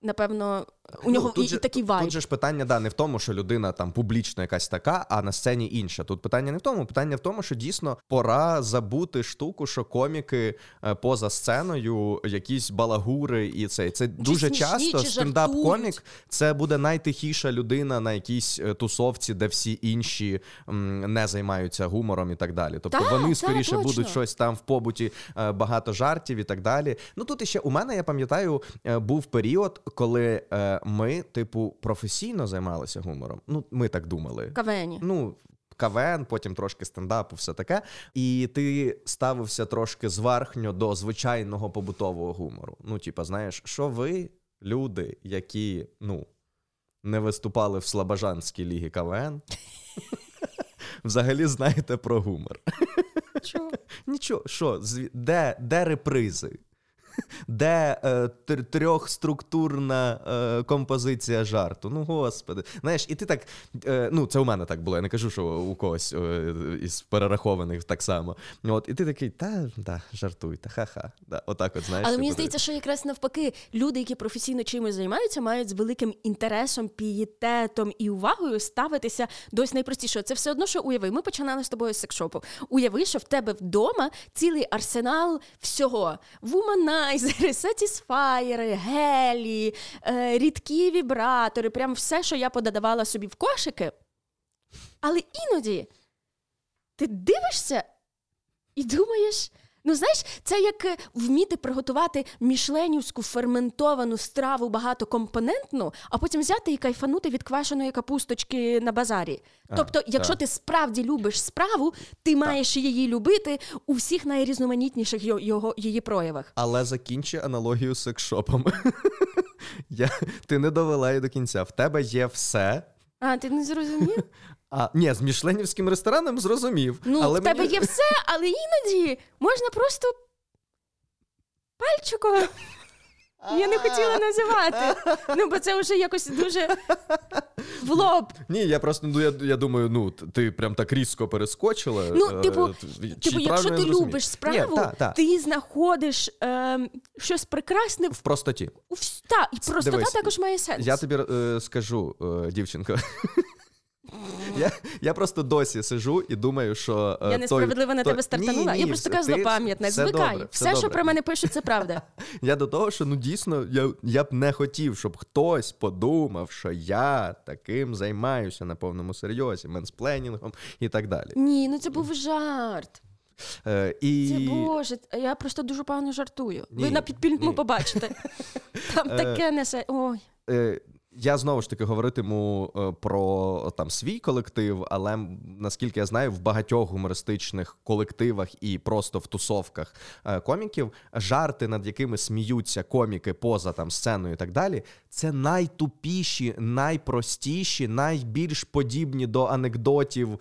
напевно, у нього ну, і, же, і такий вайб. Тут же ж питання да, не в тому, що людина там публічно якась така, а на сцені інша. Тут питання не в тому, питання в тому, що дійсно пора забути штуку, що коміки е, поза сценою, якісь балагури, і це це дуже смішні, часто стендап-комік це буде найтихіша людина на якійсь е, тусовці, де всі інші м, не займаються гумором і так далі. Тобто та, вони скоріше та, будуть щось там в побуті, е, багато жартів і так далі. Ну тут іще у мене я пам'ятаю, був період коли ми, типу, професійно займалися гумором. Ну, ми так думали. Кавені. Ну, КВН, потім трошки стендапу, все таке. І ти ставився трошки зверхньо до звичайного побутового гумору. Ну, типа, знаєш, що ви, люди, які ну, не виступали в Слобожанській лігі КВН, *laughs* взагалі знаєте про гумор. Чого? Нічого, що, де, де репризи? Де е, трьохструктурна е, композиція жарту. Ну, господи. Знаєш, і ти так. Е, ну, це у мене так було. Я не кажу, що у когось е, із перерахованих так само. От, І ти такий, та да, жартуйте, ха-ха. Да, отак от, знаєш. Але мені здається, що якраз навпаки, люди, які професійно чимось займаються, мають з великим інтересом, пієтетом і увагою ставитися до ось найпростішого. Це все одно, що уяви. Ми починали з тобою з секшопу. Уяви, що в тебе вдома цілий арсенал всього. Вумана органайзери, сатісфаєри, гелі, рідкі вібратори, прям все, що я подавала собі в кошики. Але іноді ти дивишся і думаєш. Ну, знаєш, це як е, вміти приготувати мішленівську ферментовану страву багатокомпонентну, а потім взяти і кайфанути від квашеної капусточки на базарі. А, тобто, якщо так. ти справді любиш справу, ти так. маєш її любити у всіх найрізноманітніших його її проявах. Але закінчи аналогію з секшопом. *laughs* Я, Ти не довела її до кінця. В тебе є все. А, ти не зрозумів? *laughs* А ні, з мішленівським рестораном зрозумів. Ну, але в тебе мені... є все, але іноді можна просто пальчиком. Я не хотіла називати. Ну, бо це вже якось дуже в лоб. Ні, я просто ну я я думаю, ну ти прям так різко перескочила. Ну, е, типу, типу якщо ти любиш справу, Ні, та, та. ти знаходиш е, щось прекрасне в простоті. У, та, і простота Дивись, також має сенс. Я тобі е, скажу, е, дівчинка. *laughs* Я я просто досі сижу і думаю, що. Е, я несправедливо на тебе стартанула. Ні, ні, я просто така злопам'ятна. Звикай. Добре, все, все що про мене пишуть, це правда. *laughs* Я до того, що ну дійсно я я б не хотів, щоб хтось подумав, що я таким займаюся на повному серйозі, менспленінгом і так далі. Ні, ну це був жарт. Е, і... Це Боже, я просто дуже погано жартую. Ні, Ви на підпільному побачите. *laughs* Там е, таке несе. Ой. Е, я знову ж таки говоритиму е, про там свій колектив, але наскільки я знаю, в багатьох гумористичних колективах і просто в тусовках е, коміків жарти, над якими сміються коміки поза там сценою і так далі, це найтупіші, найпростіші, найбільш подібні до анекдотів, е,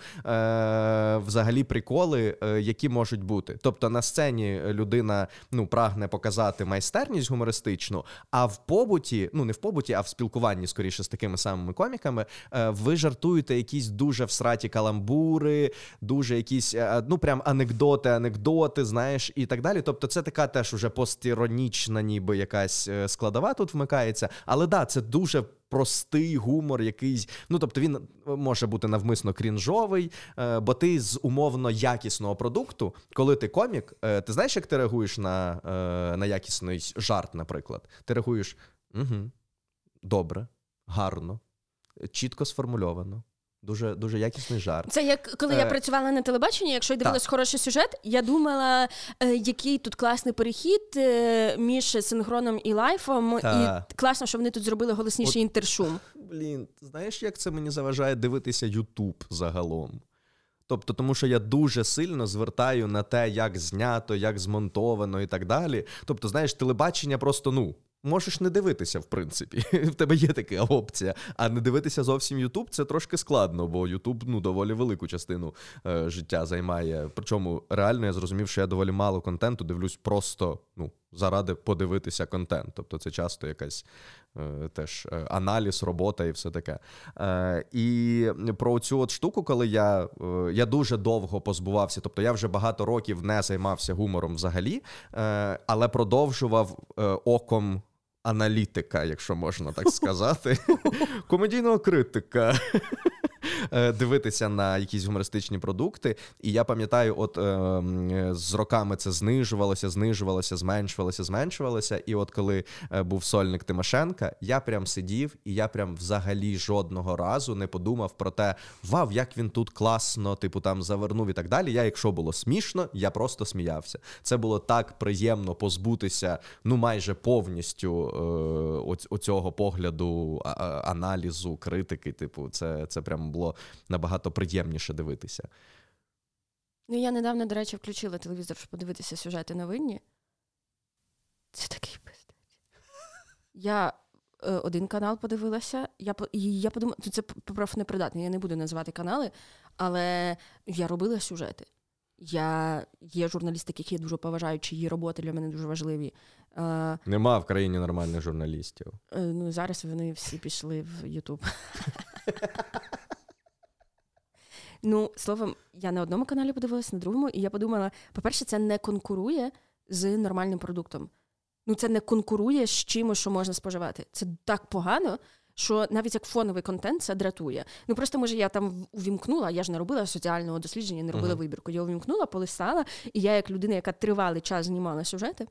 взагалі приколи, е, які можуть бути. Тобто на сцені людина ну прагне показати майстерність гумористичну, а в побуті, ну не в побуті, а в спілкуванні скоріше з такими самими коміками, е, ви жартуєте якісь дуже всраті каламбури, дуже якісь е, ну прям анекдоти, анекдоти, знаєш, і так далі. Тобто, це така теж уже постіронічна, ніби якась е, складова тут вмикається. Але да, це дуже. Простий гумор, якийсь, ну тобто він може бути навмисно крінжовий, бо ти з умовно якісного продукту, коли ти комік, ти знаєш, як ти реагуєш на на якісний жарт, наприклад? Ти реагуєш угу, добре, гарно, чітко сформульовано. Дуже дуже якісний жарт. Це як коли е... я працювала на телебаченні, якщо я дивилась хороший сюжет, я думала, е, який тут класний перехід е, між синхроном і лайфом, та. і класно, що вони тут зробили голосніший От, інтершум. Блін, знаєш, як це мені заважає дивитися Ютуб загалом? Тобто, тому що я дуже сильно звертаю на те, як знято, як змонтовано і так далі. Тобто, знаєш, телебачення просто ну можеш не дивитися, в принципі. *laughs* В тебе є така опція. А не дивитися зовсім Ютуб це трошки складно, бо Ютуб ну, доволі велику частину е, життя займає. Причому реально я зрозумів, що я доволі мало контенту дивлюсь просто ну, заради подивитися контент. Тобто це часто якась е, теж е, аналіз, робота і все таке. Е, І про цю от штуку, коли я е, я дуже довго позбувався, тобто я вже багато років не займався гумором взагалі, е, але продовжував е, оком аналітика, якщо можна так сказати, *laughs* комедійного критика. Е, дивитися на якісь гумористичні продукти. І я пам'ятаю, от е, з роками це знижувалося, знижувалося, зменшувалося, зменшувалося. І от коли е, був сольник Тимошенка, я прям сидів, і я прям взагалі жодного разу не подумав про те, вау, як він тут класно, типу там завернув і так далі. Я, якщо було смішно, я просто сміявся. Це було так приємно позбутися, ну майже повністю е, оцього погляду, аналізу, критики. Типу, це, це прям було набагато приємніше дивитися. Ну, я недавно, до речі, включила телевізор, щоб подивитися сюжети новинні. Це такий пиздець. Я е, один канал подивилася, я і я подумала, це профнепридатний, я не буду називати канали, але я робила сюжети. Я Є журналісти, яких я дуже поважаю, чиї роботи для мене дуже важливі. Е, Нема в країні нормальних журналістів. Е, ну, Зараз вони всі пішли в Ютуб. *laughs* Ну, словом, я на одному каналі подивилася, на другому, і я подумала: по-перше, це не конкурує з нормальним продуктом. Ну, це не конкурує з чимось, що можна споживати. Це так погано, що навіть як фоновий контент це дратує. Ну просто може я там увімкнула, я ж не робила соціального дослідження, не робила uh-huh. вибірку. Я увімкнула, полистала, і я, як людина, яка тривалий час знімала сюжети,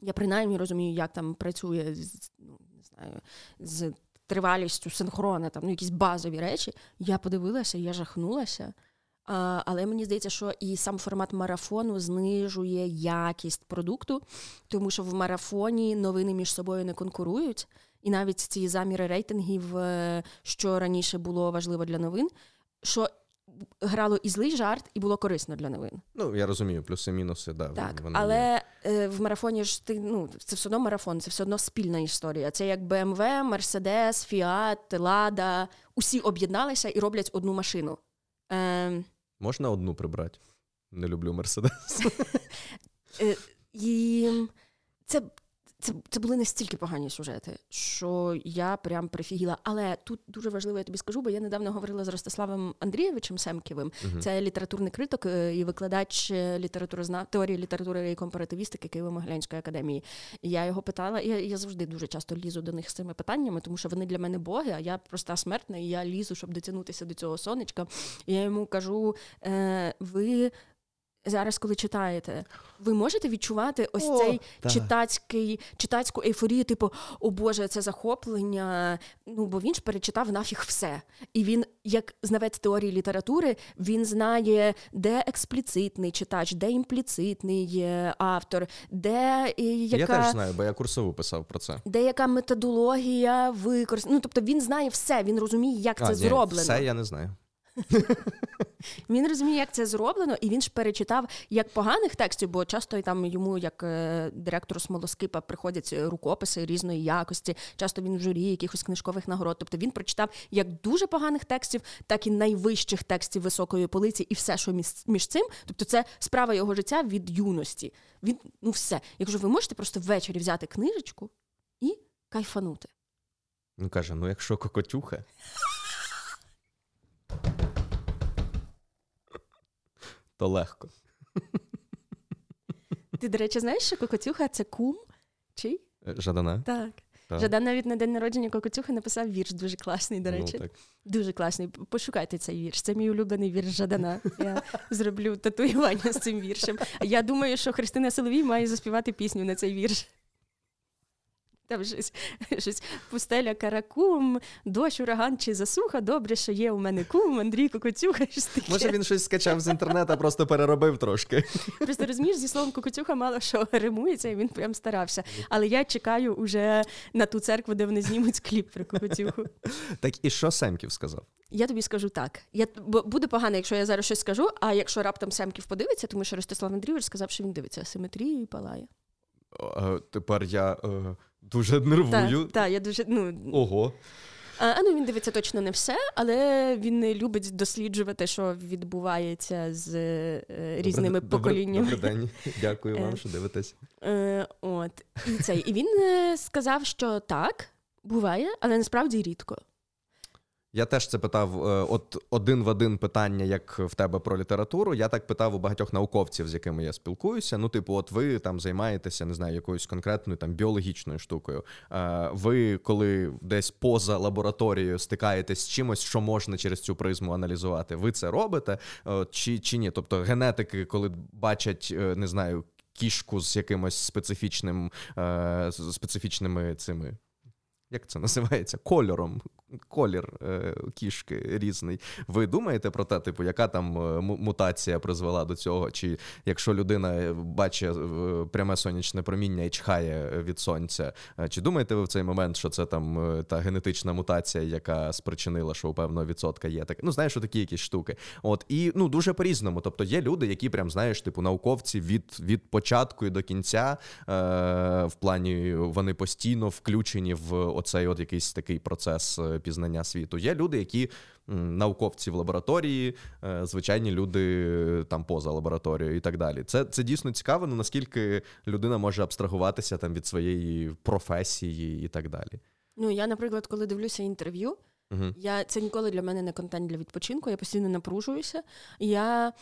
я принаймні розумію, як там працює ну, не знаю, з тривалістю синхрона, там ну, якісь базові речі. Я подивилася, я жахнулася. А, Але мені здається, що і сам формат марафону знижує якість продукту, тому що в марафоні новини між собою не конкурують. І навіть ці заміри рейтингів, е, що раніше було важливо для новин, що грало і злий жарт, і було корисно для новин. Ну я розумію, плюси-мінуси, да. Так, вони але е, в марафоні ж ти ну це все одно марафон, це все одно спільна історія. Це як BMW, Мерседес, Фіат, Лада. Усі об'єдналися і роблять одну машину. Е, Можна одну прибрати? Не люблю Мерседес. *laughs* Е, і це це це були настільки погані сюжети, що я прям прифігіла. Але тут дуже важливо, я тобі скажу, бо я недавно говорила з Ростиславом Андрійовичем Семківим. Uh-huh. Це літературний критик е, і викладач е, літературозна теорії літератури і компаративістики Києво-Могилянської академії. І я його питала, і я, я завжди дуже часто лізу до них з цими питаннями, тому що вони для мене боги, а я проста смертна, і я лізу, щоб дотягнутися до цього сонечка. І я йому кажу: е, ви зараз, коли читаєте, ви можете відчувати ось О, цей так. читацький, читацьку ейфорію, типу, о Боже, це захоплення. Ну, бо він ж перечитав нафіг все. І він, як знавець теорії літератури, він знає, де експліцитний читач, де імпліцитний автор, де яка... Я теж знаю, бо я курсову писав про це. Де яка методологія використана. Ну, тобто він знає все, він розуміє, як а, це ні, зроблено. Все я не знаю. *laughs* Він розуміє, як це зроблено, і він ж перечитав як поганих текстів, бо часто там йому, як е, директору смолоскипа, приходять рукописи різної якості. Часто він в журі якихось книжкових нагород. Тобто він прочитав як дуже поганих текстів, так і найвищих текстів високої полиці, і все, що між цим. Тобто, це справа його життя від юності. Він ну все. Якщо ви можете просто ввечері взяти книжечку і кайфанути. Ну каже: ну якщо кокотюха. То легко. Ти, до речі, знаєш, що Кокотюха це кум? Чий? Е, Жадана? Так. Так. Жадан навіть на день народження Кокотюха написав вірш дуже класний, до ну, речі. Ну, так. Дуже класний. Пошукайте цей вірш. Це мій улюблений вірш Жадана. Я зроблю татуювання з цим віршем. Я думаю, що Христина Соловій має заспівати пісню на цей вірш. Там щось *laughs* щось пустеля каракум, дощ, ураган чи засуха. Добре, що є у мене кум, Андрій таке. Може він щось скачав з інтернету, просто переробив трошки. *laughs* Просто розумієш, зі словом Кокоцюха мало що *laughs* римується, і він прям старався. Але я чекаю уже на ту церкву, де вони знімуть кліп про Кокоцюху. Так і що Семків сказав? Я тобі скажу так. Я бо буде погано, якщо я зараз щось скажу. А якщо раптом Семків подивиться, тому що Ростислав Андрійович сказав, що він дивиться симетрію і палає. Тепер я е, дуже нервую. Так, та, я дуже, ну... Ого. А, ну Він дивиться точно не все, але він любить досліджувати, що відбувається з е, різними добре, поколіннями. Добрий день. *laughs* Дякую вам, е, що дивитесь. Е, от. І, цей. І він е, сказав, що так, буває, але насправді рідко. Я теж це питав е, от один в один питання, як в тебе про літературу. Я так питав у багатьох науковців, з якими я спілкуюся. Ну, типу, от ви там займаєтеся, не знаю, якоюсь конкретною там біологічною штукою. Е, ви коли десь поза лабораторією стикаєтесь з чимось, що можна через цю призму аналізувати, ви це робите чи, чи ні? Тобто генетики, коли бачать, е, не знаю, кішку з якимось специфічним специфічними цими. Як це називається? Кольором колір е, кішки різний. Ви думаєте про те, типу, яка там е, мутація призвела до цього? Чи якщо людина бачить е, пряме сонячне проміння і чхає від сонця, чи думаєте ви в цей момент, що це там та генетична мутація, яка спричинила, що у певного відсотка є таке? Ну, знаєш, що такі якісь штуки. От і ну дуже по-різному. Тобто є люди, які прям знаєш, типу науковці від від початку і до кінця, е, в плані вони постійно включені в оцей от якийсь такий процес пізнання світу. Є люди, які науковці в лабораторії, е, звичайні люди там поза лабораторією і так далі. Це це дійсно цікаво, ну наскільки людина може абстрагуватися там від своєї професії і так далі. Ну я, наприклад, коли дивлюся інтерв'ю. uh Я це ніколи для мене не контент для відпочинку. Я постійно напружуюся. Я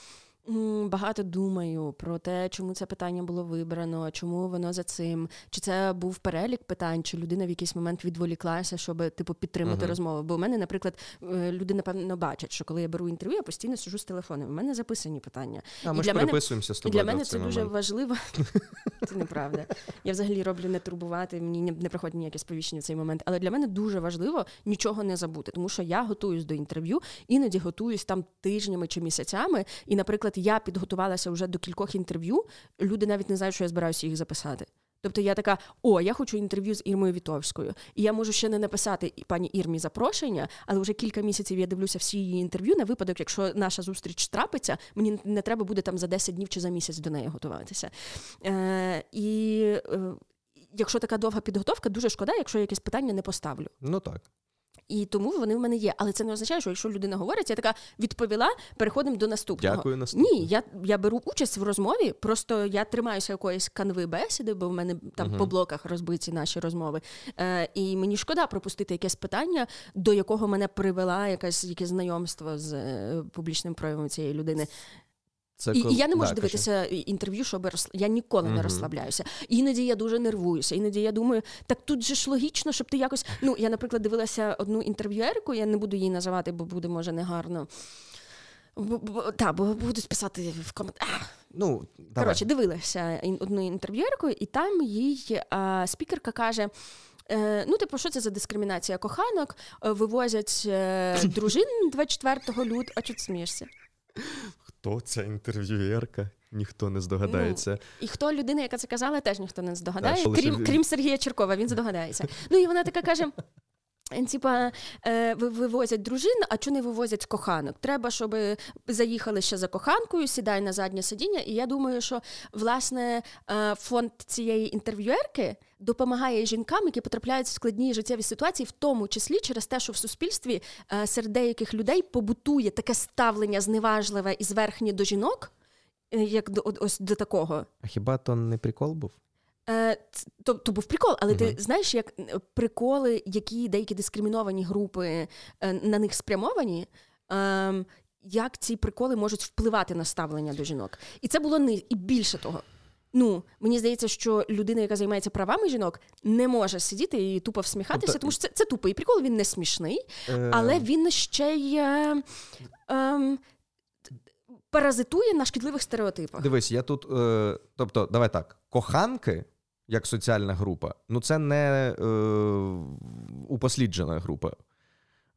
Багато думаю про те, чому це питання було вибрано, чому воно за цим, чи це був перелік питань, чи людина в якийсь момент відволіклася, щоб типу підтримати uh-huh. розмову. Бо у мене, наприклад, е, люди напевно бачать, що коли я беру інтерв'ю, я постійно сижу з телефоном. У мене записані питання. А ми і ж переписуємося з тобою. Для мене це дуже важливо. *laughs* Це неправда. Я взагалі роблю не турбувати. Мені не приходить ніяке сповіщення в цей момент. Але для мене дуже важливо нічого не забути, тому що я готуюсь до інтерв'ю, іноді готуюсь там тижнями чи місяцями, і, наприклад я підготувалася вже до кількох інтерв'ю, люди навіть не знають, що я збираюся їх записати. Тобто я така, о, я хочу інтерв'ю з Ірмою Вітовською. І я можу ще не написати пані Ірмі запрошення, але вже кілька місяців я дивлюся всі її інтерв'ю на випадок, якщо наша зустріч трапиться, мені не треба буде там за 10 днів чи за місяць до неї готуватися. Е, І е, якщо така довга підготовка, дуже шкода, якщо я якесь питання не поставлю. Ну так. І тому вони в мене є. Але це не означає, що якщо людина говорить, я така відповіла, переходимо до наступного. Дякую, наступного. Ні, я я беру участь в розмові, просто я тримаюся якоїсь канви бесіди, бо в мене там uh-huh. по блоках розбиті наші розмови. Е, І мені шкода пропустити якесь питання, до якого мене привела якась якесь знайомство з е, публічним проявом цієї людини. Це І, і я не можу да, дивитися кажу. інтерв'ю, щоб розсл... я ніколи mm не розслабляюся. Іноді я дуже нервуюся. Іноді я думаю, так тут же ж логічно, щоб ти якось. Ну, я, наприклад, дивилася одну інтерв'юерку, я не буду її називати, бо буде може негарно. Так, бо будуть писати в коментарях. Ну, Коротше, дивилася одну інтерв'юерку, і там їй а, спікерка каже. Е, ну, типу, що це за дискримінація коханок? Е, вивозять е, дружин 24 лютого. А чого ти смієшся? Хто ця інтерв'юєрка? Ніхто не здогадається. Ну, І хто людина, яка це казала, теж ніхто не здогадає, крім, крім Сергія Черкова, він здогадається. Ну і вона така каже: Типа е, вивозять дружин, а чого не вивозять коханок? Треба, щоб заїхали ще за коханкою, сідай на заднє сидіння. І я думаю, що власне е, фонд цієї інтерв'юерки допомагає жінкам, які потрапляють в складні життєві ситуації, в тому числі через те, що в суспільстві е, серед деяких людей побутує таке ставлення зневажливе і зверхнє до жінок, як до ось до такого. А хіба то не прикол був? Е, то, то був прикол, але uh-huh. ти знаєш, як приколи, які деякі дискриміновані групи е, на них спрямовані, ем, як ці приколи можуть впливати на ставлення до жінок. І це було не і більше того. Ну, мені здається, що людина, яка займається правами жінок, не може сидіти і тупо всміхатися, тобто... тому що це це тупий прикол, він не смішний, е... але він ще й. Е, е, Паразитує на шкідливих стереотипах. Дивись, я тут. Е, тобто, давай так, коханки як соціальна група, ну це не е, упосліджена група.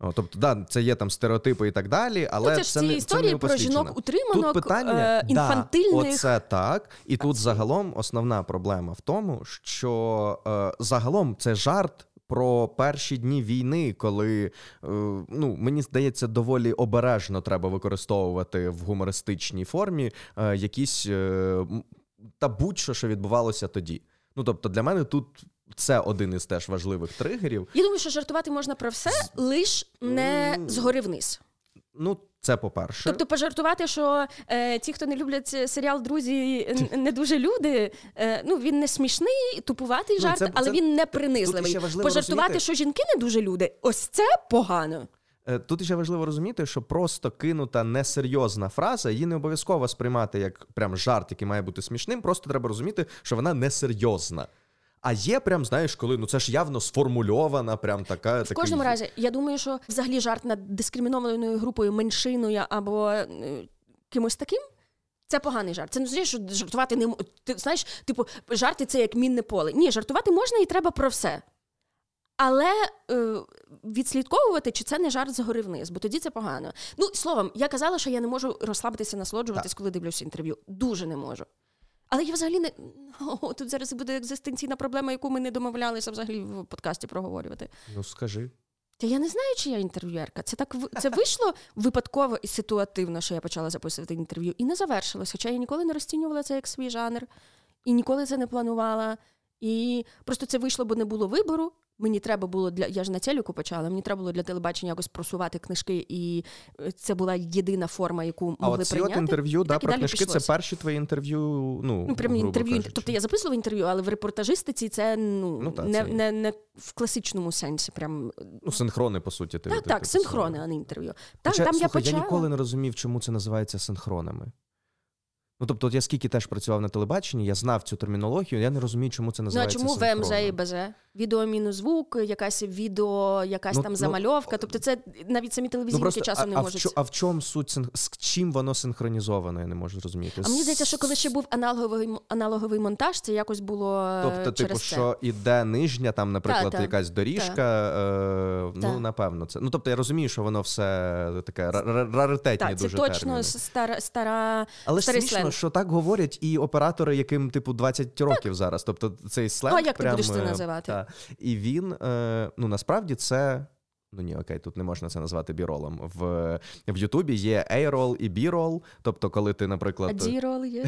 О, тобто, да, це є там стереотипи і так далі, але ну, це ж ці не, історії це не про жінок утриманок, тут питання, е, інфантильних. Да, оце так. І тут загалом основна проблема в тому, що е, загалом це жарт. Про перші дні війни, коли е, ну мені здається, доволі обережно треба використовувати в гумористичній формі е, якісь е, та будь-що, що відбувалося тоді. Ну тобто, для мене тут. Це один із теж важливих тригерів. Я думаю, що жартувати можна про все, лиш не згори вниз. Ну, це по-перше. Тобто, пожартувати, що е, ті, хто не люблять серіал Друзі, не дуже люди. Е, ну він не смішний, тупуватий ну, жарт, це, але це, він не принизливий. Пожартувати, розуміти. що жінки не дуже люди. Ось це погано. Е, тут ще важливо розуміти, що просто кинута несерйозна фраза, її не обов'язково сприймати як прям жарт, який має бути смішним. Просто треба розуміти, що вона несерйозна. А є прям, знаєш, коли ну це ж явно сформульована, прям така. В такий... кожному разі, я думаю, що взагалі жарт над дискримінованою групою, меншиною або е, кимось таким. Це поганий жарт. Це не означає, що жартувати не ти знаєш, типу, жарти це як мінне поле. Ні, жартувати можна і треба про все. Але е, відслідковувати, чи це не жарт згори вниз, бо тоді це погано. Ну, словом, я казала, що я не можу розслабитися, насолоджуватись, коли дивлюся інтерв'ю. Дуже не можу. Але я взагалі не *laughs* О, тут зараз буде екзистенційна проблема, яку ми не домовлялися взагалі в подкасті проговорювати. Ну, скажи. Та я не знаю, чи я інтерв'юерка. Це так це вийшло випадково і ситуативно, що я почала записувати інтерв'ю, і не завершилось. Хоча я ніколи не розцінювала це як свій жанр, і ніколи це не планувала. І просто це вийшло, бо не було вибору. Мені треба було для я ж на телеку почала. Мені треба було для телебачення якось просувати книжки, і е, це була єдина форма, яку могли а от прийняти. от інтерв'ю да, про книжки. Це перші твої інтерв'ю. Ну ну прям інтерв'ю. Кажучи. Тобто я записувала інтерв'ю, але в репортажистиці це ну, ну та, не, це... не не, в класичному сенсі. Прям ну синхрони, по суті. Ти, так, ти, так, ти синхрони, а не інтерв'ю. Так, Хоча, там слухай, я почала... я ніколи не розумів, чому це називається синхронами. Ну, тобто, от я скільки теж працював на телебаченні, я знав цю термінологію, я не розумію, чому це називається. Ну, а чому ВМЗ і БЗ? Відео мінус звук, якась відео, якась ну, там ну, замальовка. Тобто, це навіть самі телевізійні ну, просто, часом а, не а можуть. В, а в чому суть з чим воно синхронізовано? Я не можу зрозуміти. А мені здається, що коли ще був аналоговий аналоговий монтаж, це якось було. Тобто, через типу, це. що іде нижня, там, наприклад, та, якась доріжка. Та. Е, ну, напевно, це. Ну, тобто, я розумію, що воно все таке раритетні дуже це точно терміни. стара стара. Але смішно, сленг. що так говорять і оператори, яким, типу, 20 років так. зараз. Тобто, цей сленг. Ну, а як прям, ти будеш це називати? І він е, ну насправді це. Ну ні, окей, тут не можна це назвати B-roll ом. В в Ютубі є A-roll і B-roll, Тобто, коли ти, наприклад. А D-roll є.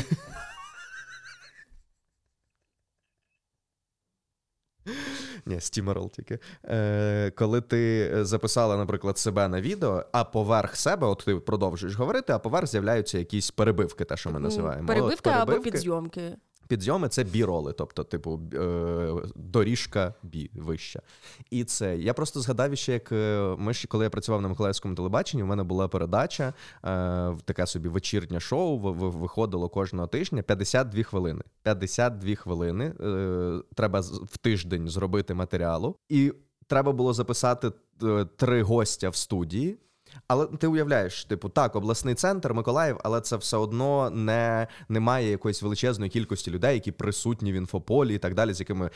Ні, steamroll тільки. Е, Коли ти записала, наприклад, себе на відео, а поверх себе, от ти продовжуєш говорити, а поверх з'являються якісь перебивки, те, що ми називаємо. Перебивки от, або підзйомки. Підйоми це біроли, тобто, типу, е, доріжка бі вища. І це я просто згадав ще, як е, ми ж коли я працював на Миколаївському телебаченні, у мене була передача, е, таке собі вечірнє шоу. виходило кожного тижня 52 хвилини. 52 хвилини треба в тиждень зробити матеріалу, і треба було записати три гостя в студії. Але ти уявляєш, типу, так, обласний центр Миколаїв, але це все одно не немає якоїсь величезної кількості людей, які присутні в інфополі і так далі, з якими е,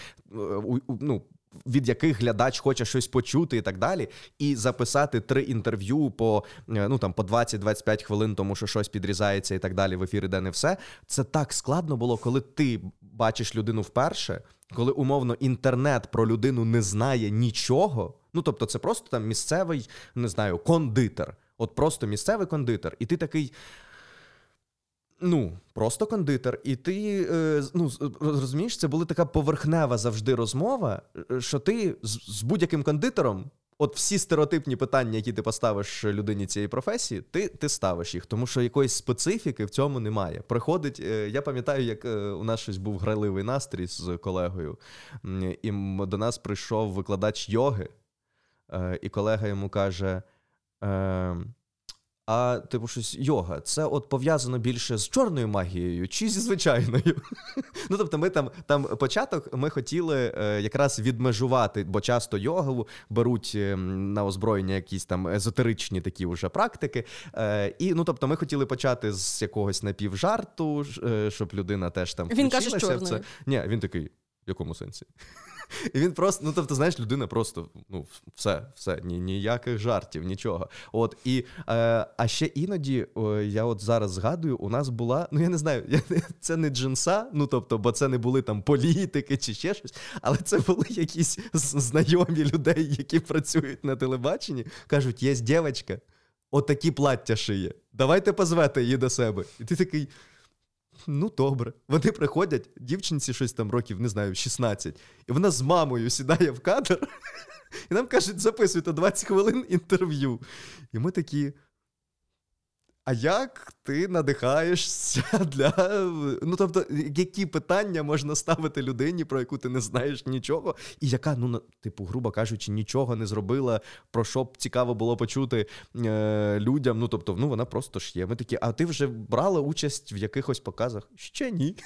ну. Від яких глядач хоче щось почути і так далі, і записати три інтерв'ю по е, ну там по 20-25 хвилин, тому що щось підрізається і так далі в ефірі, де не все. Це так складно було, коли ти бачиш людину вперше, коли умовно інтернет про людину не знає нічого. Ну тобто, це просто там місцевий, не знаю, кондитер. От просто місцевий кондитер. І ти такий. Ну, просто кондитер, і ти е, ну, розумієш, це була така поверхнева завжди розмова, е, що ти з, з будь-яким кондитером, от всі стереотипні питання, які ти поставиш людині цієї професії, ти ти ставиш їх, тому що якоїсь специфіки в цьому немає. Приходить, е, я пам'ятаю, як у нас щось був грайливий настрій з колегою, і до нас прийшов викладач йоги. Е, і колега йому каже: е, а, типу, щось йога, це от пов'язано більше з чорною магією чи зі звичайною. *laughs* Ну, тобто, ми там там початок ми хотіли е, якраз відмежувати, бо часто йогу беруть е, на озброєння якісь там езотеричні такі вже практики. Е, і ну, тобто, ми хотіли почати з якогось напівжарту, е, щоб людина теж там Він каже, в це. Ні, він такий, в якому сенсі? *laughs* І він просто, ну тобто, знаєш, людина просто ну, все, все, ні, ніяких жартів, нічого. От і е, а ще іноді, о, я от зараз згадую, у нас була, ну я не знаю, я, *laughs* це не джинса, ну тобто, бо це не були там політики чи ще щось, але це були якісь знайомі людей, які працюють на телебаченні, кажуть, є дівчинка, отакі плаття шиє. Давайте позвете її до себе. І ти такий. Ну, добре. Вони приходять, дівчинці щось там років, не знаю, 16, і вона з мамою сідає в кадр, *laughs* і нам кажуть, записуйте 20 хвилин інтерв'ю. І ми такі. А як ти надихаєшся *laughs* для. Ну, тобто, які питання можна ставити людині, про яку ти не знаєш нічого, і яка, ну, типу, грубо кажучи, нічого не зробила, про що б цікаво було почути е, людям. Ну, тобто, ну, вона просто ж є. Ми такі, а ти вже брала участь в якихось показах? Ще ні. *laughs*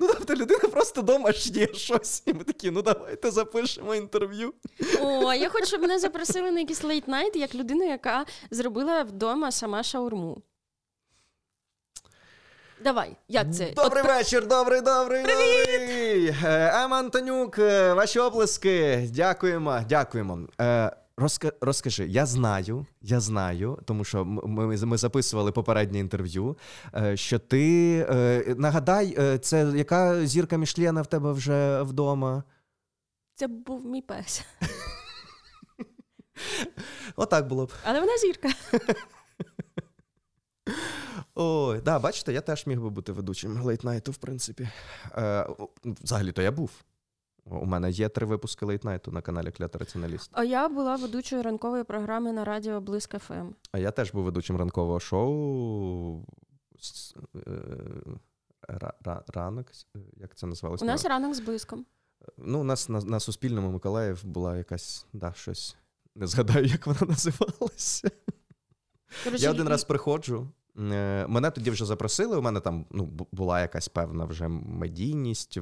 Ну, тобто, людина просто дома шє щось. І ми такі, ну давайте запишемо інтерв'ю. О, я *laughs* хочу, щоб мене запросили на якийсь late night, як людину, яка зробила вдома сама шаурму. Давай, як це? Добрий От... вечір, добрий, добрий. Привіт! Е, Емма Антонюк, е, ваші оплески. Дякуємо, дякуємо. Е, розка... Розкажи, я знаю, я знаю, тому що ми ми записували попереднє інтерв'ю. Що ти нагадай, це яка зірка Мішлєна в тебе вже вдома? Це був мій пес. *laughs* Отак було б. Але вона зірка. *laughs* Ой, да, бачите, я теж міг би бути ведучим late night у, в принципі. Е, Взагалі-то я був. У мене є три випуски late night у на каналі Клятий раціоналіст. А я була ведучою ранкової програми на радіо Блиск ФМ. Ем. А я теж був ведучим ранкового шоу. Е, ранок, як це називалося? У нас ранок з блиском. Ну, у нас на на Суспільному Миколаїв була якась, да, щось. Не згадаю, як вона називалася. Короче, я один раз приходжу. Е, мене тоді вже запросили. У мене там ну, була якась певна вже медійність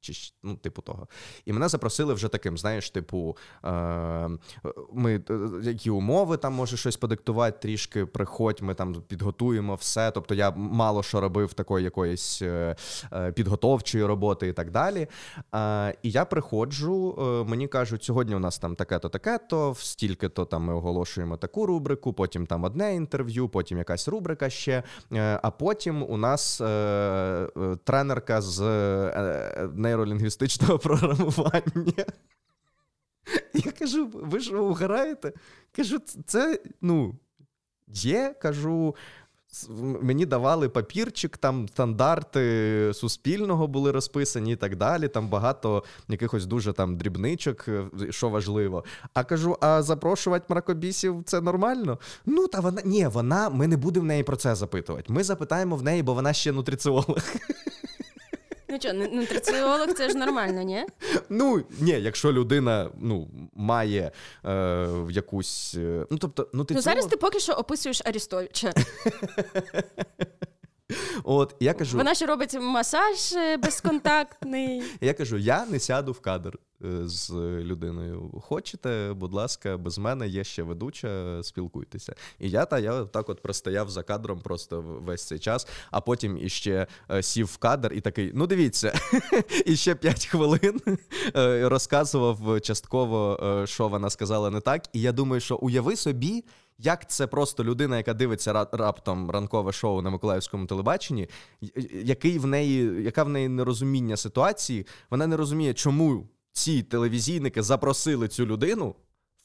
чи ну, типу того. І мене запросили вже таким, знаєш, типу, е, ми е, які умови там може щось подиктувати, трішки приходь, ми там підготуємо все. Тобто я мало що робив такої якоїсь е, е підготовчої роботи і так далі. Е, і я приходжу, е, мені кажуть, сьогодні у нас там таке-то, таке-то, стільки-то там ми оголошуємо таку рубрику, потім там одне інтерв'ю, потім якась рубрика ще. а потім у нас тренерка з нейролінгвістичного *laughs* програмування. Я кажу, ви ж угораєте? Кажу, це, ну, є, кажу. мені давали папірчик, там стандарти суспільного були розписані і так далі. Там багато якихось дуже там дрібничок, е, що важливо. А кажу: а запрошувати мракобісів це нормально? Ну та вона ні, вона. Ми не будемо в неї про це запитувати. Ми запитаємо в неї, бо вона ще нутриціолог. *laughs* Ну що, ну- нутриціолог це ж нормально, ні? Ну ні, якщо людина ну має е, якусь. е, Ну тобто, Ну нутриціолог... зараз ти поки що описуєш Арістовича. *laughs* От я кажу, Вона ще робить масаж е, безконтактний. я кажу, я не сяду в кадр з людиною. Хочете, будь ласка, без мене є ще ведуча, спілкуйтеся. І я та я так от простояв за кадром просто весь цей час, а потім іще е, сів в кадр і такий: ну дивіться, і ще 5 хвилин е, розказував частково, е, що вона сказала не так. І я думаю, що уяви собі. Як це просто людина, яка дивиться раптом ранкове шоу на Миколаївському телебаченні, який в неї, яка в неї нерозуміння ситуації, вона не розуміє, чому ці телевізійники запросили цю людину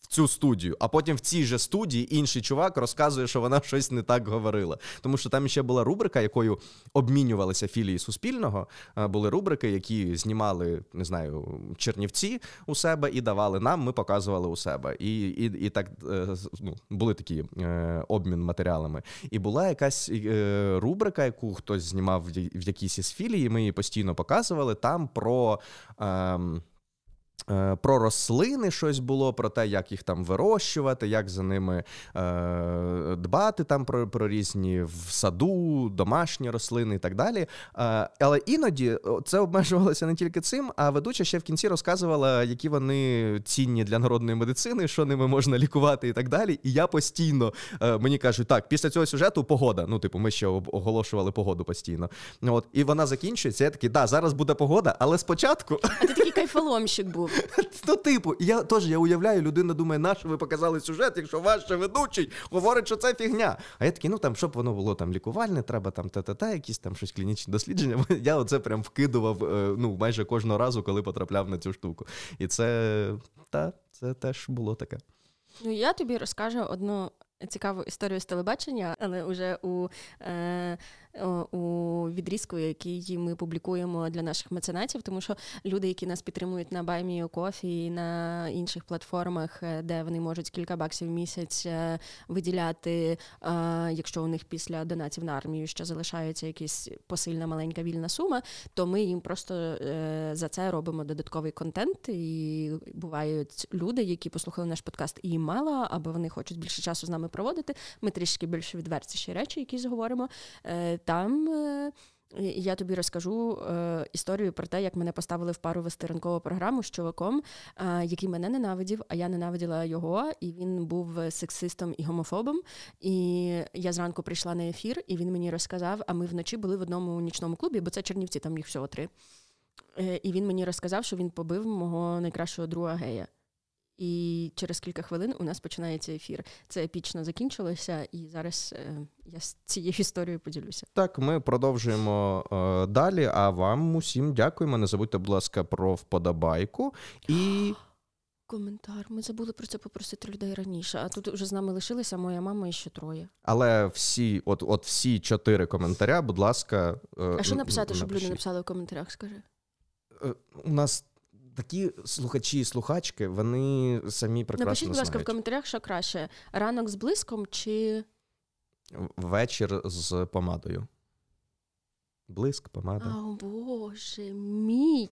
в цю студію, а потім в цій же студії інший чувак розказує, що вона щось не так говорила. Тому що там ще була рубрика, якою обмінювалися філії Суспільного. Е, Були рубрики, які знімали, не знаю, Чернівці у себе і давали нам. Ми показували у себе. І, і, і так е, ну, були такі е, обмін матеріалами. І була якась рубрика, яку хтось знімав в, якійсь із філії. Ми її постійно показували. Там про. Е, Про рослини щось було, про те, як їх там вирощувати, як за ними е, дбати там про, про різні в саду, домашні рослини і так далі. Е, але іноді це обмежувалося не тільки цим, а ведуча ще в кінці розказувала, які вони цінні для народної медицини, що ними можна лікувати і так далі. І я постійно е, мені кажуть, так, після цього сюжету погода. Ну, типу, ми ще оголошували погоду постійно. От, і вона закінчується. Я такий, да, зараз буде погода, але спочатку А ти такий кайфоломщик був. *laughs* Ну, типу, я теж я уявляю, людина думає, на що ви показали сюжет, якщо ваш же ведучий говорить, що це фігня. А я такий, ну там, щоб воно було там лікувальне, треба там та-та-та, якісь там щось клінічні дослідження. *laughs* Я оце прям вкидував е, ну, майже кожного разу, коли потрапляв на цю штуку. І це та, це теж було таке. Ну я тобі розкажу одну цікаву історію з телебачення, але вже у, е, у відрізку, який ми публікуємо для наших меценатів, тому що люди, які нас підтримують на Баймі Кофі і на інших платформах, е, де вони можуть кілька баксів в місяць е, виділяти, е, якщо у них після донатів на армію ще залишається якась посильна маленька вільна сума, то ми їм просто е, за це робимо додатковий контент. І бувають люди, які послухали наш подкаст і мало, або вони хочуть більше часу з нами проводити. Ми трішки більше відвертіші речі, які зговоримо. Там е, я тобі розкажу е, історію про те, як мене поставили в пару вести ранкову програму з чуваком, е, який мене ненавидів, а я ненавиділа його, і він був сексистом і гомофобом. І я зранку прийшла на ефір, і він мені розказав, а ми вночі були в одному нічному клубі, бо це Чернівці, там їх всього три. І він мені розказав, що він побив мого найкращого друга гея. І через кілька хвилин у нас починається ефір. Це епічно закінчилося, і зараз е, я з цією історією поділюся. Так, ми продовжуємо е, далі. А вам усім дякуємо. Не забудьте, будь ласка, про вподобайку. І *gasps* Коментар. Ми забули про це попросити людей раніше. А тут вже з нами лишилися моя мама і ще троє. Але всі, от, от всі чотири коментаря, будь ласка. е, А що написати, щоб люди написали в коментарях? Скажи. У нас такі слухачі і слухачки, вони самі прекрасно Напишіть, будь ласка, в коментарях, що краще: ранок з блиском чи Вечір з помадою. Блиск, помада. О, Боже мій.